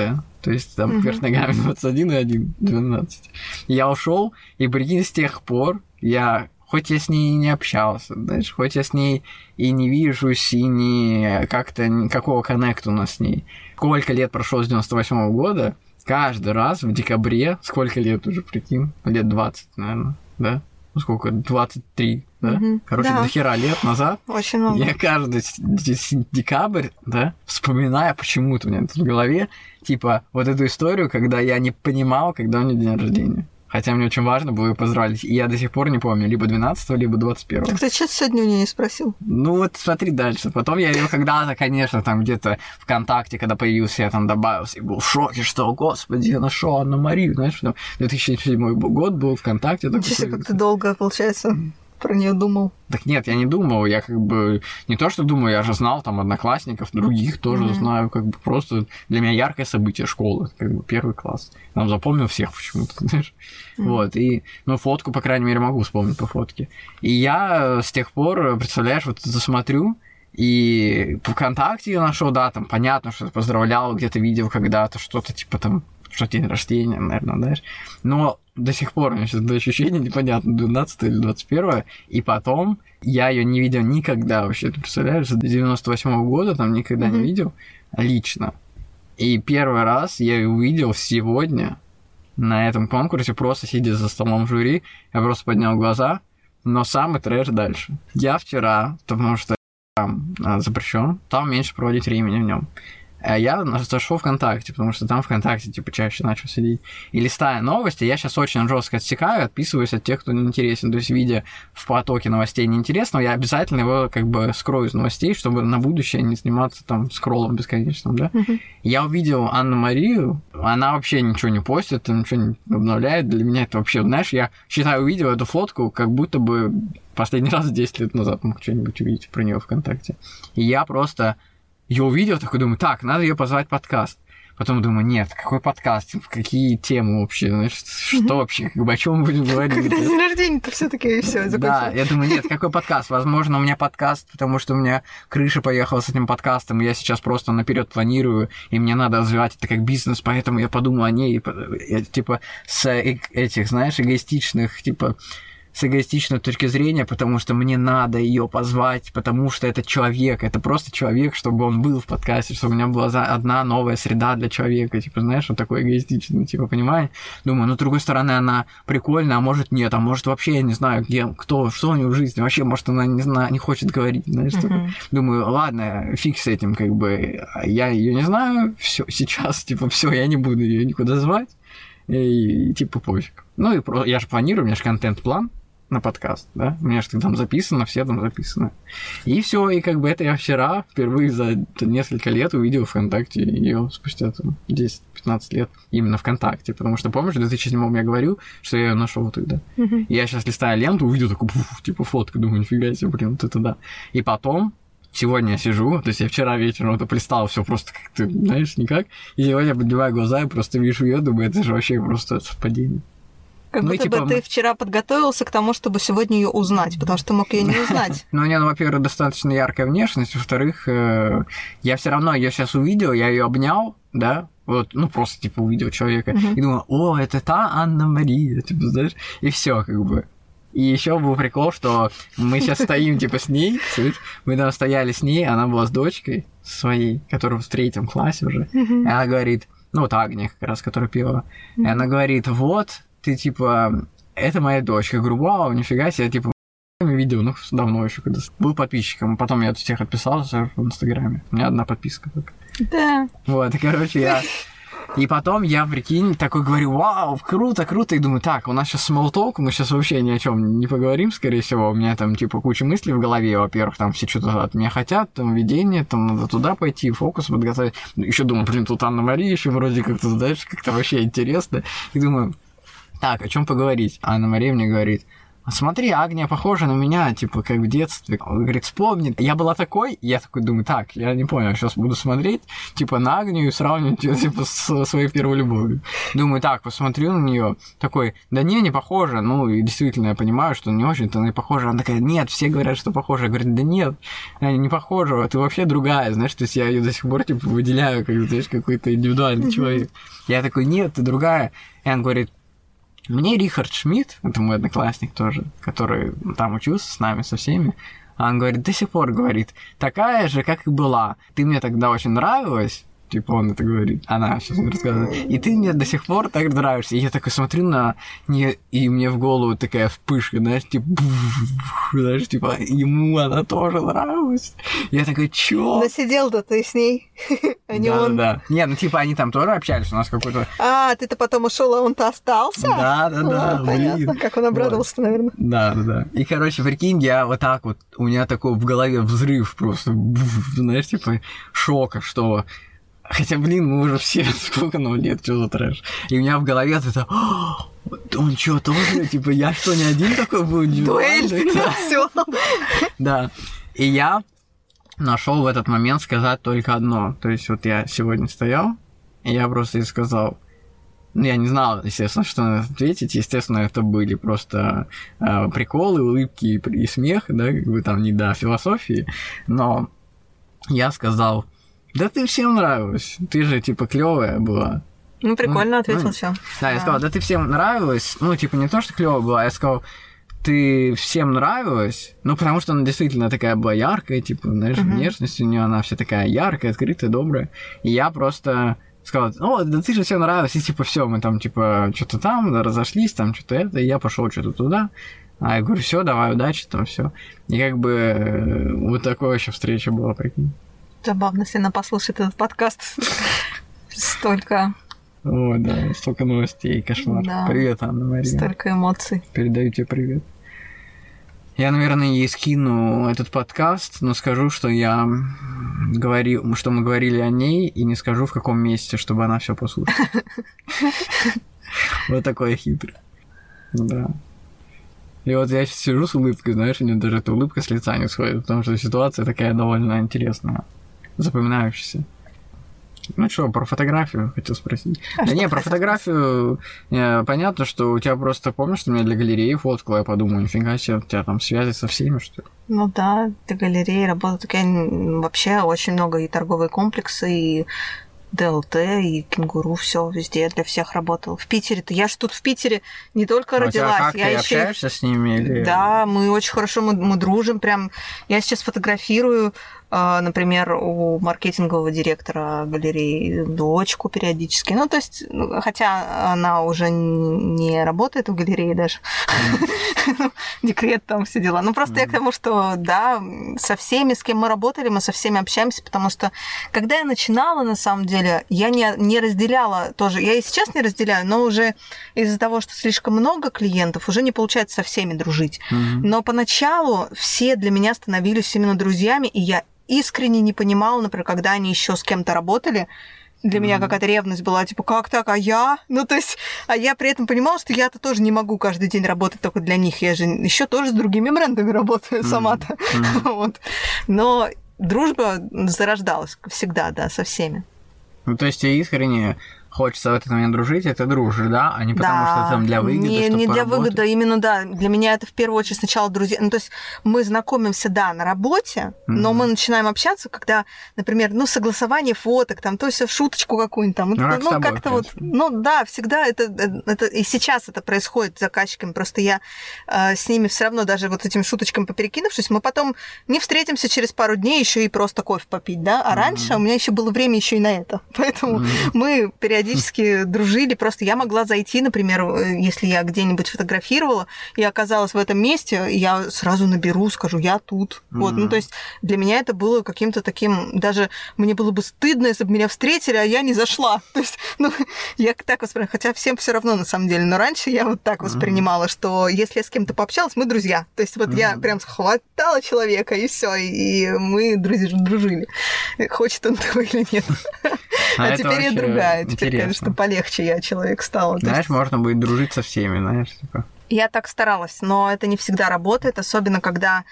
то есть там вверх ногами 21 и 1, 12. Я ушел, и прикинь, с тех пор я хоть я с ней и не общался, знаешь, хоть я с ней и не вижусь, и не как-то никакого коннекта у нас с ней. Сколько лет прошло с 98 -го года, каждый раз в декабре, сколько лет уже, прикинь, лет 20, наверное, да? Ну сколько, 23, да? Угу. Короче, да. до хера лет назад. Очень много. Я каждый декабрь, да, вспоминаю почему-то у меня в голове, типа, вот эту историю, когда я не понимал, когда у меня день рождения. Хотя мне очень важно было ее поздравить. И я до сих пор не помню, либо 12 либо 21 Так ты что сегодня у нее не спросил? Ну вот смотри дальше. Потом я ее когда-то, конечно, там где-то ВКонтакте, когда появился, я там добавился и был в шоке, что, господи, я нашел Анну Марию, знаешь, там 2007 год был ВКонтакте. Ничего, как ты долго, получается про нее думал? Так нет, я не думал. Я как бы не то, что думаю, я же знал там одноклассников, других тоже mm-hmm. знаю. Как бы просто для меня яркое событие школы, как бы первый класс. Нам запомнил всех почему-то, знаешь. Mm-hmm. Вот, и, ну, фотку, по крайней мере, могу вспомнить по фотке. И я с тех пор, представляешь, вот засмотрю, и ВКонтакте я нашел, да, там понятно, что поздравлял, где-то видел когда-то что-то типа там что день рождения, наверное, знаешь. Но до сих пор у меня сейчас это ощущение непонятно, 12 или 21 и потом я ее не видел никогда вообще, ты представляешь, с 98 -го года там никогда mm-hmm. не видел лично. И первый раз я ее увидел сегодня на этом конкурсе, просто сидя за столом жюри, я просто поднял глаза, но самый трэш дальше. Я вчера, потому что там а, запрещен, там меньше проводить времени в нем. А я зашел ВКонтакте, потому что там ВКонтакте, типа, чаще начал сидеть. И листая новости, я сейчас очень жестко отсекаю, отписываюсь от тех, кто не интересен. То есть, видя в потоке новостей неинтересного, я обязательно его, как бы, скрою из новостей, чтобы на будущее не сниматься там скроллом бесконечным, да. Uh-huh. Я увидел Анну Марию, она вообще ничего не постит, ничего не обновляет. Для меня это вообще, знаешь, я считаю, увидел эту фотку, как будто бы последний раз 10 лет назад мог что-нибудь увидеть про нее ВКонтакте. И я просто ее увидел, такой думаю, так, надо ее позвать в подкаст. Потом думаю, нет, какой подкаст, какие темы вообще, знаешь, что вообще, как бы о чем мы будем говорить? Когда день рождения-то все таки все Да, я думаю, нет, какой подкаст? Возможно, у меня подкаст, потому что у меня крыша поехала с этим подкастом, и я сейчас просто наперед планирую, и мне надо развивать это как бизнес, поэтому я подумал о ней, типа, с э, этих, знаешь, эгоистичных, типа, с эгоистичной точки зрения, потому что мне надо ее позвать, потому что это человек, это просто человек, чтобы он был в подкасте, чтобы у меня была одна новая среда для человека, типа, знаешь, вот такой эгоистичный, типа, понимаешь? Думаю, ну, с другой стороны, она прикольная, а может нет, а может вообще я не знаю, где, кто, что у нее в жизни, вообще, может, она не знаю, не хочет говорить, знаешь, uh-huh. Думаю, ладно, фиг с этим, как бы, я ее не знаю, все сейчас, типа, все, я не буду ее никуда звать, и, и типа, пофиг. Ну, и про... я же планирую, у меня же контент-план, на подкаст, да? У меня же там записано, все там записаны. И все, и как бы это я вчера впервые за несколько лет увидел ВКонтакте ее спустя там 10-15 лет именно ВКонтакте, потому что, помнишь, в 2007 я говорил, что я ее нашел тогда. И я сейчас листаю ленту, увидел такую, типа, фотку, думаю, нифига себе, блин, вот это да. И потом сегодня я сижу, то есть я вчера вечером это полистал все просто как ты, знаешь, никак, и сегодня я поднимаю глаза и просто вижу ее, думаю, это же вообще просто совпадение. Как ну, будто типа... бы ты вчера подготовился к тому, чтобы сегодня ее узнать, потому что ты мог ее не узнать. Ну, у нее, ну, во-первых, достаточно яркая внешность, во-вторых, э, я все равно ее сейчас увидел, я ее обнял, да, вот, ну, просто, типа, увидел человека, и думаю, о, это та Анна Мария, типа, знаешь, и все, как бы. И еще был прикол, что мы сейчас стоим, типа, с ней, мы там стояли с ней, она была с дочкой своей, которая в третьем классе уже. И она говорит, ну, вот Агния как раз, которая пела. И она говорит, вот, ты, типа, это моя дочка. Я говорю, вау, нифига себе, типа, видео, ну, давно еще, когда был подписчиком. Потом я от всех отписался в Инстаграме. У меня одна подписка только. Да. Вот, и, короче, я... И потом я, прикинь, такой говорю, вау, круто, круто, и думаю, так, у нас сейчас смолтолк, мы сейчас вообще ни о чем не поговорим, скорее всего, у меня там, типа, куча мыслей в голове, во-первых, там все что-то от меня хотят, там, видение, там, надо туда пойти, фокус подготовить. Еще думаю, блин, тут Анна Мария еще вроде как-то, знаешь, как-то вообще интересно. И думаю, так, о чем поговорить? Анна Мария мне говорит, смотри, Агния похожа на меня, типа, как в детстве. Он говорит, вспомни. Я была такой, я такой думаю, так, я не понял, сейчас буду смотреть, типа, на Агнию и сравнивать ее, типа, с своей первой любовью. Думаю, так, посмотрю на нее, такой, да не, не похожа. Ну, и действительно, я понимаю, что не очень-то она и похожа. Она такая, нет, все говорят, что похожа. Я говорю, да нет, она не похожа, ты вообще другая, знаешь, то есть я ее до сих пор, типа, выделяю, как, знаешь, какой-то индивидуальный человек. Я такой, нет, ты другая. И он говорит, мне Рихард Шмидт, это мой одноклассник тоже, который там учился с нами, со всеми, он говорит, до сих пор говорит, такая же, как и была. Ты мне тогда очень нравилась, Типа он это говорит. Она сейчас рассказывает. И ты мне до сих пор так нравишься. И я такой смотрю на нее, и мне в голову такая вспышка, знаешь, типа, знаешь, типа, ему она тоже нравилась. Я такой, чё? Но сидел-то ты с ней, а не да, он. Да, Не, ну типа они там тоже общались, у нас какой-то... А, ты-то потом ушел, а он-то остался? Да, да, да, А, Понятно, как он обрадовался, наверное. Да, да, да. И, короче, прикинь, я вот так вот, у меня такой в голове взрыв просто, знаешь, типа шока, что... Хотя, блин, мы уже все, сколько нам лет, что за трэш. И у меня в голове это, «А, он что, тоже, типа, я что, не один такой был? Дуэль, Да. все. Да. И я нашел в этот момент сказать только одно. То есть вот я сегодня стоял, и я просто ей сказал, ну, я не знал, естественно, что на это ответить. Естественно, это были просто э, приколы, улыбки и, и смех, да, как бы там не до философии. Но я сказал, да ты всем нравилась. Ты же, типа, клевая была. Ну, прикольно Ну, ответил ну, все. Да, я сказал, да ты всем нравилась. Ну, типа, не то, что клевая была, я сказал, ты всем нравилась, ну, потому что она действительно такая была яркая, типа, знаешь, Мгм. внешность у нее, она вся такая яркая, открытая, добрая. И я просто сказал, о, да ты же всем нравилась, и типа, все, мы там, типа, что-то там, да, разошлись, там, что-то это, и я пошел что-то туда. А я говорю, все, давай, удачи, там, все. И как бы э, вот такая вообще встреча была, прикинь. Забавно, если она послушает этот подкаст. Столько, О, да, столько новостей, кошмар. Да. Привет, Анна Мария. столько эмоций. Передаю тебе привет. Я, наверное, ей скину этот подкаст, но скажу, что я говорил, что мы говорили о ней, и не скажу в каком месте, чтобы она все послушала. Вот такой хитрый. Да. И вот я сейчас сижу с улыбкой, знаешь, у нее даже эта улыбка с лица не сходит, потому что ситуация такая довольно интересная, запоминающаяся. Ну что, про фотографию хотел спросить. А да не, про фотографию э, понятно, что у тебя просто, помнишь, что меня для галереи фоткала, я подумал, нифига себе, у тебя там связи со всеми, что ли? Ну да, для галереи работают такая вообще очень много и торговые комплексы, и ДЛТ, и кенгуру, все везде для всех работал. В Питере-то я ж тут в Питере не только Ну, у тебя родилась, как, я ты еще общаешься с ними или... Да, мы очень хорошо, мы, мы дружим, прям. Я сейчас фотографирую, например, у маркетингового директора галереи дочку периодически. Ну, то есть, ну, хотя она уже не работает в галерее даже. Декрет там все дела. Ну, просто я к тому, что, да, со всеми, с кем мы работали, мы со всеми общаемся, потому что, когда я начинала, на самом деле, я не, не разделяла тоже, я и сейчас не разделяю, но уже из-за того, что слишком много клиентов, уже не получается со всеми дружить. Но поначалу все для меня становились именно друзьями, и я искренне не понимала, например, когда они еще с кем-то работали, для меня Мгм. какая-то ревность была, типа, как так, а я? Ну, то есть, а я при этом понимала, что я-то тоже не могу каждый день работать только для них. Я же еще тоже с другими брендами работаю Мгм. сама-то. Мгм. Вот. Но дружба зарождалась всегда, да, со всеми. Ну, то есть тебе искренне хочется в этот момент дружить, это дружишь, да, а не потому Да. что там для выгоды, Не, не для поработать. выгоды, именно да. Для меня это в первую очередь сначала друзья. Ну, то есть мы знакомимся, да, на работе, но Мгм. мы начинаем общаться, когда, например, ну, согласование фоток, там, то есть шуточку какую-нибудь там. Ну, как с тобой, как-то вот, ну, да, всегда это, это, и сейчас это происходит с заказчиками, просто я э, с ними все равно даже вот этими шуточками поперекинувшись, мы потом не встретимся через пару дней еще и просто кофе попить, да, а Мгм. раньше у меня еще было время еще и на это, поэтому Мгм. мы периодически дружили, просто я могла зайти, например, э, если я где-нибудь фотографировала и оказалась в этом месте, я сразу наберу, скажу, я тут. Вот, ну то есть для меня это было каким-то таким, даже мне было бы стыдно, если бы меня встретили, а я не зашла. То есть, ну, я так воспринимала, хотя всем все равно на самом деле, но раньше я вот так воспринимала, что если я с кем-то пообщалась, мы друзья. То есть вот я Мгм. прям схватала человека, и все, и мы друзья дружили. Хочет он того или нет. А, это теперь я другая. Теперь. Конечно, полегче я человек стала. Знаешь, есть можно будет дружить со всеми, знаешь, типа. Я так старалась, но это не всегда работает, особенно когда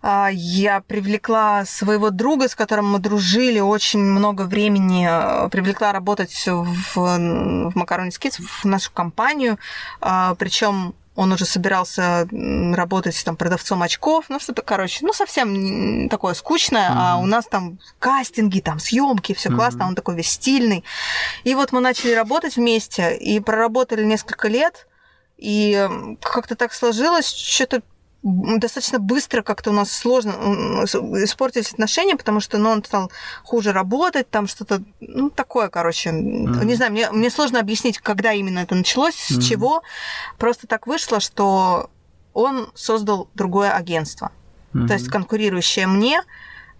а, я привлекла своего друга, с которым мы дружили очень много времени, а, привлекла работать в, в Макарони Скидс, в нашу компанию, причем он уже собирался работать там продавцом очков, ну что-то, короче, ну совсем такое скучное, а Мгм. у нас там кастинги, там съемки, все Мгм. классно, он такой весь стильный. И вот мы начали работать вместе и проработали несколько лет, и как-то так сложилось, что-то достаточно быстро как-то у нас сложно с- испортились отношения, потому что ну, он стал хуже работать, там что-то, ну, такое, короче. Мгм. Не знаю, мне, мне сложно объяснить, когда именно это началось, с Мгм. чего. Просто так вышло, что он создал другое агентство то есть Мгм. конкурирующая мне,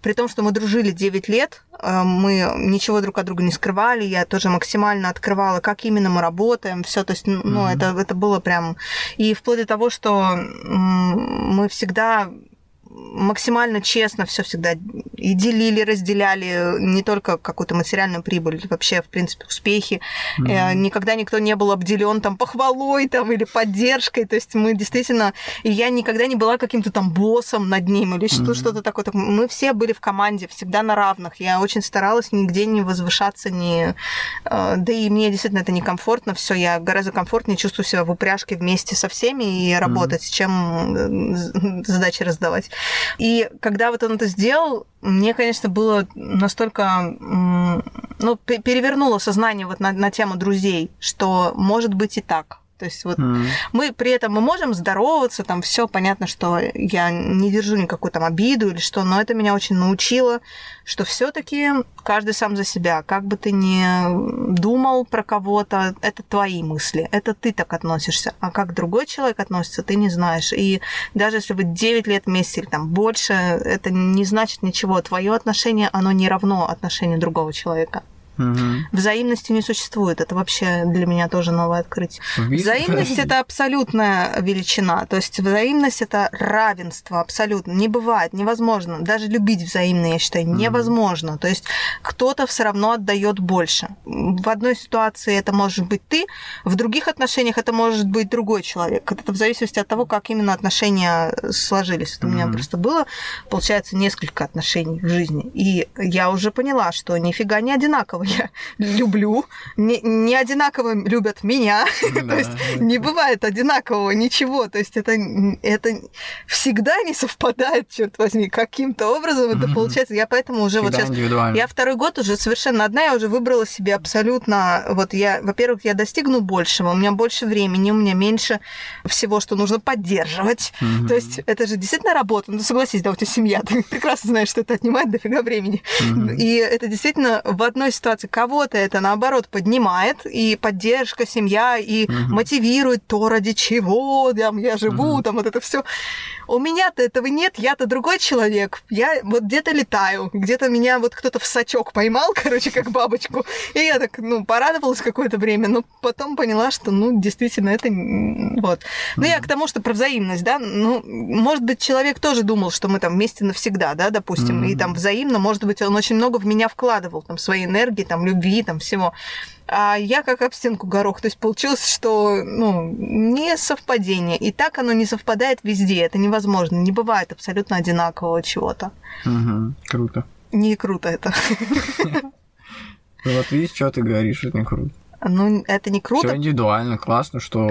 при том, что мы дружили 9 лет, э, мы ничего друг от друга не скрывали, я тоже максимально открывала, как именно мы работаем, все, то есть, ну, Мгм. это, это было прям... И вплоть до того, что мы всегда максимально честно все всегда и делили, разделяли не только какую-то материальную прибыль, вообще, в принципе, успехи. Мгм. Никогда никто не был обделен там похвалой там, или поддержкой. То есть мы действительно... И я никогда не была каким-то там боссом над ним или Мгм. что-то такое. Так Мы все были в команде, всегда на равных. Я очень старалась нигде не возвышаться, не... э, Да и мне действительно это некомфортно. Все, я гораздо комфортнее чувствую себя в упряжке вместе со всеми и работать, чем э, задачи раздавать. И когда вот он это сделал, мне, конечно, было настолько, ну, пе- перевернуло сознание вот на, на тему друзей, что может быть и так. То есть вот Мгм. мы при этом мы можем здороваться, там все понятно, что я не держу никакую там обиду или что, но это меня очень научило, что все-таки каждый сам за себя. Как бы ты ни думал про кого-то, это твои мысли, это ты так относишься. А как другой человек относится, ты не знаешь. И даже если вы 9 лет вместе или там больше, это не значит ничего. Твое отношение, оно не равно отношению другого человека. Мгм. Взаимности не существует. Это вообще для меня тоже новое открытие. Взаимность это абсолютная величина. То есть взаимность это равенство абсолютно. Не бывает, невозможно. Даже любить взаимно, я считаю, невозможно. То есть кто-то все равно отдает больше. В одной ситуации это может быть ты, в других отношениях это может быть другой человек. Это в зависимости от того, как именно отношения сложились. Вот у меня просто было, получается, несколько отношений в жизни. И я уже поняла, что нифига не одинаково я люблю, не, не одинаково любят меня. То есть не бывает одинакового ничего. То есть это, это всегда не совпадает, черт возьми, каким-то образом это получается. Я поэтому уже вот сейчас... Я второй год уже совершенно одна, я уже выбрала себе абсолютно... Вот я, во-первых, я достигну большего, у меня больше времени, у меня меньше всего, что нужно поддерживать. То есть это же действительно работа. Ну, согласись, да, у тебя семья, ты прекрасно знаешь, что это отнимает дофига времени. И это действительно в одной ситуации кого-то это наоборот поднимает, и поддержка, семья, и Мгм. мотивирует то, ради чего там, я живу, Мгм. там вот это все. У меня-то этого нет, я-то другой человек. Я вот где-то летаю, где-то меня вот кто-то в сачок поймал, короче, как бабочку. И я так, ну, порадовалась какое-то время, но потом поняла, что, ну, действительно, это вот. Ну, я к тому, что про взаимность, да, ну, может быть, человек тоже думал, что мы там вместе навсегда, да, допустим, и Мгм. там взаимно, может быть, он очень много в меня вкладывал, там, своей энергии, там, любви, там, всего. А я как об стенку горох. То есть получилось, что ну, не совпадение. И так оно не совпадает везде. Это невозможно. Не бывает абсолютно одинакового чего-то. Мгм. Круто. Не круто это. Ну вот видишь, что ты говоришь, это не круто. Ну, это не круто. Все индивидуально, классно, что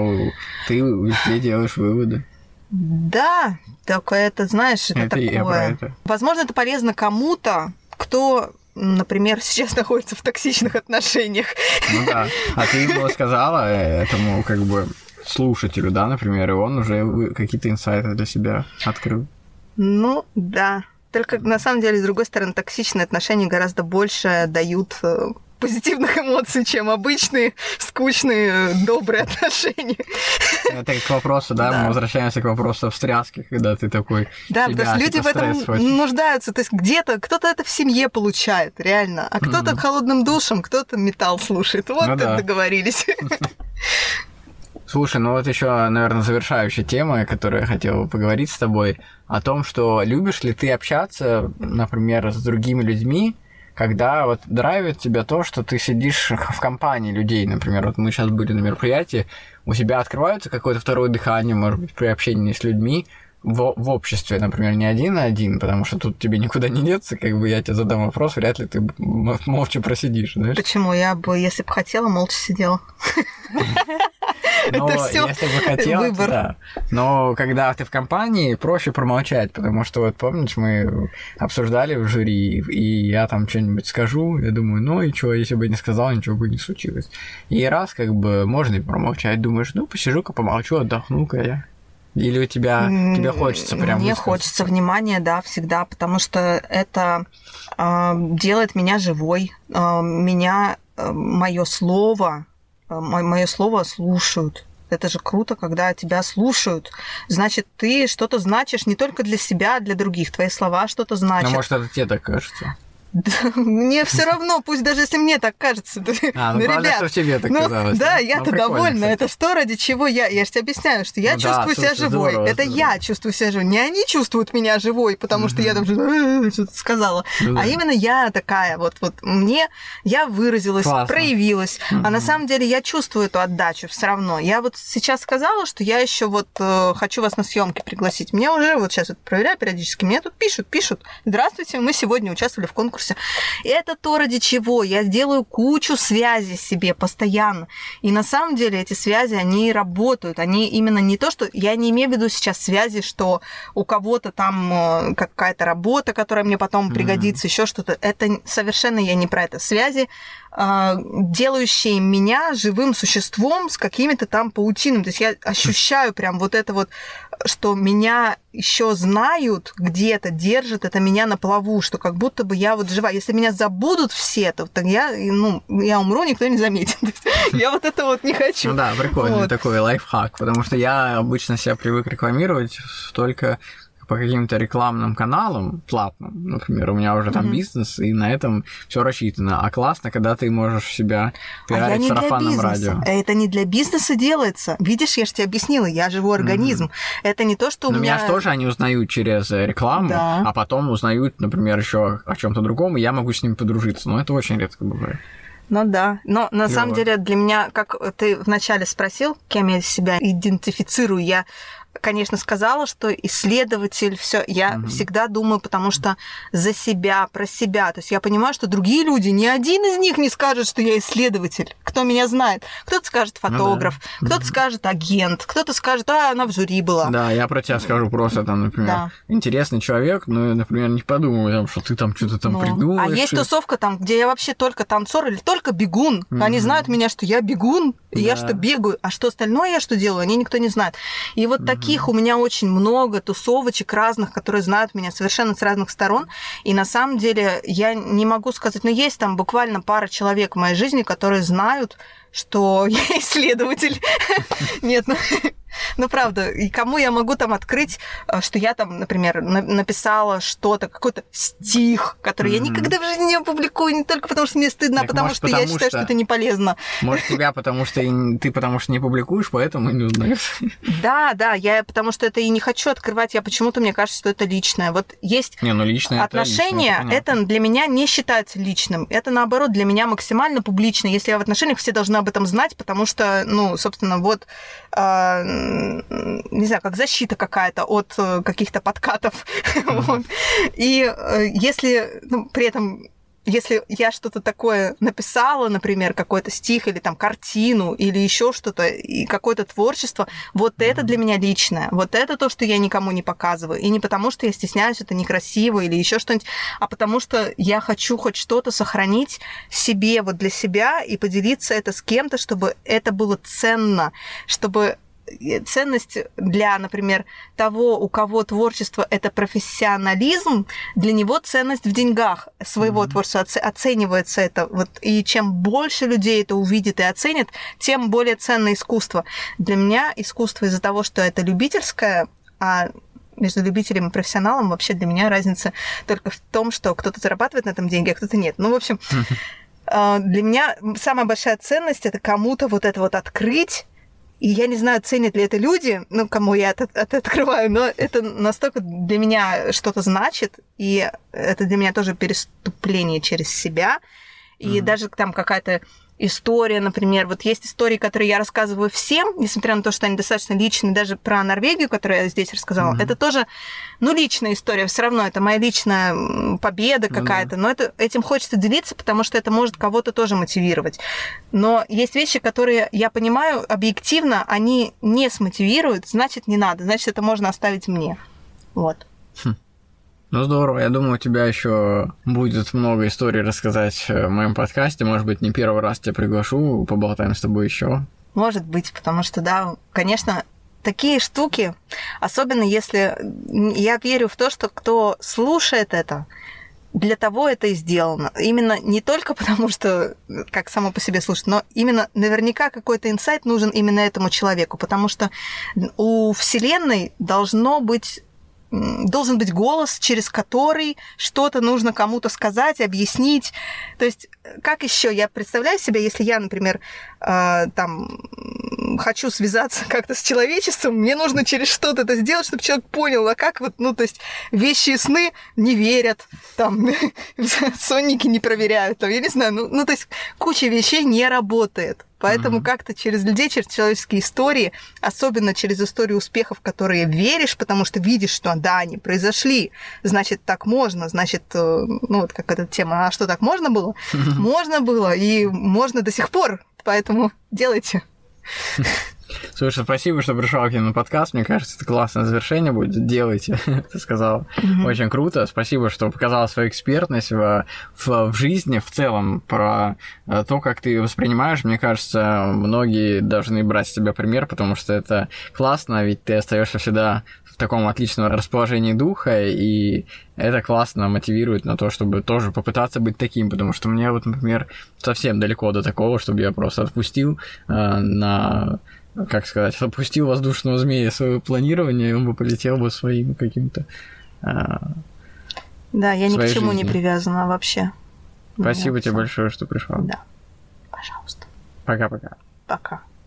ты везде делаешь выводы. Да, только это, знаешь, это, Это такое. это. Возможно, это полезно кому-то, кто, например, сейчас находится в токсичных отношениях. Ну да. А ты ему сказала э, этому, как бы, слушателю, да, например, и он уже какие-то инсайты для себя открыл. Ну, да. Только на самом деле, с другой стороны, токсичные отношения гораздо больше дают э, позитивных эмоций, чем обычные, скучные, э, добрые отношения. Это к вопросу, да, Да. мы возвращаемся к вопросу встряски, когда ты такой... Да, потому что люди типа, в этом нуждаются. То есть где-то кто-то это в семье получает, реально, а кто-то Мгм. холодным душем, кто-то металл слушает. Вот Ну да. договорились. Слушай, ну вот еще, наверное, завершающая тема, о которой я хотел поговорить с тобой, о том, что любишь ли ты общаться, например, с другими людьми, когда вот драйвит тебя то, что ты сидишь в компании людей, например, вот мы сейчас были на мероприятии, у тебя открывается какое-то второе дыхание, может быть, при общении с людьми, в, в обществе, например, не один на один, потому что тут тебе никуда не деться, как бы я тебе задам вопрос, вряд ли ты молча просидишь, знаешь? Почему? Я бы, если бы хотела, молча сидела. Но Это всё если бы хотел, то выбор. да. Но когда ты в компании, проще промолчать, потому что вот помнишь, мы обсуждали в жюри, и я там что-нибудь скажу, я думаю, ну и что, если бы я не сказал, ничего бы не случилось. И раз как бы можно и промолчать, думаешь, ну посижу-ка, помолчу, отдохну-ка я. Или у тебя, тебе хочется прям Мне хочется внимания, да, всегда, потому что это а, делает меня живой. А, меня мое слово, мое слово слушают. Это же круто, когда тебя слушают. Значит, ты что-то значишь не только для себя, а для других. Твои слова что-то Ну, значат. может, это тебе так кажется. Да, мне все равно, пусть даже если мне так кажется. да, А, ну, ну, ребят, что тебе так ну, казалось. да, Ну, я-то прикольно, довольна. кстати. Это что, ради чего я? Я же тебе объясняю, что я Ну да, чувствую себя слушай, живой. здорово, это здорово. я чувствую себя живой. Не они чувствуют меня живой, потому что я там что-то «Э, что-то сказала. Ну да. А именно я такая. Вот, вот мне, я выразилась, проявилась. А на самом деле я чувствую эту отдачу все равно. Я вот сейчас сказала, что я еще вот э, хочу вас на съемки пригласить. Мне уже вот сейчас вот проверяю периодически, мне тут пишут, пишут. Здравствуйте, мы сегодня участвовали в конкурсе. И это то, ради чего я делаю кучу связей себе постоянно. И на самом деле эти связи, они работают. Они именно не то, что... Я не имею в виду сейчас связи, что у кого-то там э, какая-то работа, которая мне потом Мгм. пригодится, еще что-то. Это совершенно я не про это. Связи, э, делающие меня живым существом с какими-то там паутинами. То есть я ощущаю прям вот это вот, что меня еще знают где-то, держат это меня на плаву, что как будто бы я вот жива. Если меня забудут все, то тогда я, ну, я умру, никто не заметит. Я вот это вот не хочу. Ну да, прикольный Вот. такой лайфхак, потому что я обычно себя привык рекламировать только по каким-то рекламным каналам платным, например, у меня уже там Мгм. бизнес, и на этом все рассчитано. А классно, когда ты можешь себя А пиарить в не бизнеса. радио. Это не для бизнеса делается. Видишь, я же тебе объяснила, я живой организм. Это не то, что у Но меня... меня же тоже они узнают через э, рекламу, Да. а потом узнают, например, еще о чем-то другом, и я могу с ними подружиться. Но это очень редко бывает. Ну да. Но на Клёво. самом деле для меня, как ты вначале спросил, кем я себя идентифицирую, я конечно, сказала, что исследователь, все, я Мгм. всегда думаю, потому что за себя, про себя. То есть я понимаю, что другие люди, ни один из них не скажет, что я исследователь. Кто меня знает? Кто-то скажет Ну да. фотограф, кто-то Мгм. скажет агент, кто-то скажет, а, она в жюри была. Да, я про тебя скажу просто там, например, Да. интересный человек, но, например, не подумаю, там, что ты там что-то там Ну, придумаешь. А есть и- тусовка там, где я вообще только танцор или только бегун. Они знают меня, что я бегун, и я что бегаю, а что остальное я что делаю, они никто не знает. И вот таких у меня очень много тусовочек разных, которые знают меня совершенно с разных сторон. И на самом деле я не могу сказать, но есть там буквально пара человек в моей жизни, которые знают, что я исследователь. Нет, ну, ну правда, и кому я могу там открыть, э, что я там, например, на- написала что-то, какой-то стих, который я Мгм. никогда в жизни не опубликую, не только потому что мне стыдно, а Так, потому может, что я потому считаю, что- это не полезно. Может, тебя потому что и- ты потому что не публикуешь, поэтому и не узнаешь. Да, да, я потому что это и не хочу открывать, я почему-то мне кажется, что это личное. Вот есть Не, ну лично это отношения, лично, это это, для меня не считается личным. Это наоборот для меня максимально публично. Если я в отношениях, все должны об этом знать, потому что, ну, собственно, вот, м, не знаю, как защита какая-то от э, каких-то подкатов. Вот. И э, если ну, при этом если я что-то такое написала, например, какой-то стих или там картину или еще что-то, и какое-то творчество, вот это для меня личное. Вот это то, что я никому не показываю. И не потому, что я стесняюсь, это некрасиво или еще что-нибудь, а потому что я хочу хоть что-то сохранить себе, вот для себя, и поделиться это с кем-то, чтобы это было ценно, чтобы ценность для, например, того, у кого творчество это профессионализм, для него ценность в деньгах своего mm-hmm. творчества оценивается это. Вот, и чем больше людей это увидит и оценит, тем более ценное искусство. Для меня искусство из-за того, что это любительское, а между любителем и профессионалом вообще для меня разница только в том, что кто-то зарабатывает на этом деньги, а кто-то нет. Ну, в общем, для меня самая большая ценность это кому-то вот это вот открыть и я не знаю, ценят ли это люди, ну, кому я это, это открываю, но это настолько для меня что-то значит, и это для меня тоже переступление через себя. И mm-hmm. даже там какая-то история, например. Вот есть истории, которые я рассказываю всем, несмотря на то, что они достаточно личные, даже про Норвегию, которую я здесь рассказала. Mm-hmm. Это тоже, ну, личная история. Все равно это моя личная победа ну какая-то. Mm-hmm. Но это, этим хочется делиться, потому что это может кого-то тоже мотивировать. Но есть вещи, которые я понимаю объективно, они не смотивируют, значит, не надо. Значит, это можно оставить мне. Вот. Хм. Ну здорово, я думаю, у тебя еще будет много историй рассказать в моем подкасте. Может быть, не первый раз тебя приглашу, поболтаем с тобой еще. Может быть, потому что, да, конечно, такие штуки, особенно если я верю в то, что кто слушает это, для того это и сделано. Именно не только потому, что как само по себе слушать, но именно наверняка какой-то инсайт нужен именно этому человеку, потому что у Вселенной должно быть должен быть голос, через который что-то нужно кому-то сказать, объяснить. То есть, как еще я представляю себя, если я, например, э, там хочу связаться как-то с человечеством, мне нужно через что-то это сделать, чтобы человек понял, а как вот, ну, то есть, вещи и сны не верят, там, сонники не проверяют, там, я не знаю, ну, ну, то есть, куча вещей не работает. Поэтому mm-hmm. как-то через людей, через человеческие истории, особенно через историю успехов, в которые веришь, потому что видишь, что да, они произошли, значит, так можно, значит, э, ну вот как эта тема, а что так можно было? Mm-hmm. Можно было, и можно до сих пор, поэтому делайте. Слушай, спасибо, что пришел к ним на подкаст. Мне кажется, это классное завершение будет. Делайте, ты сказал. Mm-hmm. Очень круто. Спасибо, что показала свою экспертность в, в, в жизни в целом, про э, то, как ты воспринимаешь. Мне кажется, многие должны брать с тебя пример, потому что это классно, ведь ты остаешься всегда в таком отличном расположении духа, и это классно мотивирует на то, чтобы тоже попытаться быть таким, потому что мне вот, например, совсем далеко до такого, чтобы я просто отпустил э, на как сказать, запустил воздушного змея свое планирование, и он бы полетел бы своим каким-то... А, да, я ни к чему жизнью. не привязана вообще. Спасибо тебе большое, что пришла. Да. Пожалуйста. Пока-пока. Пока.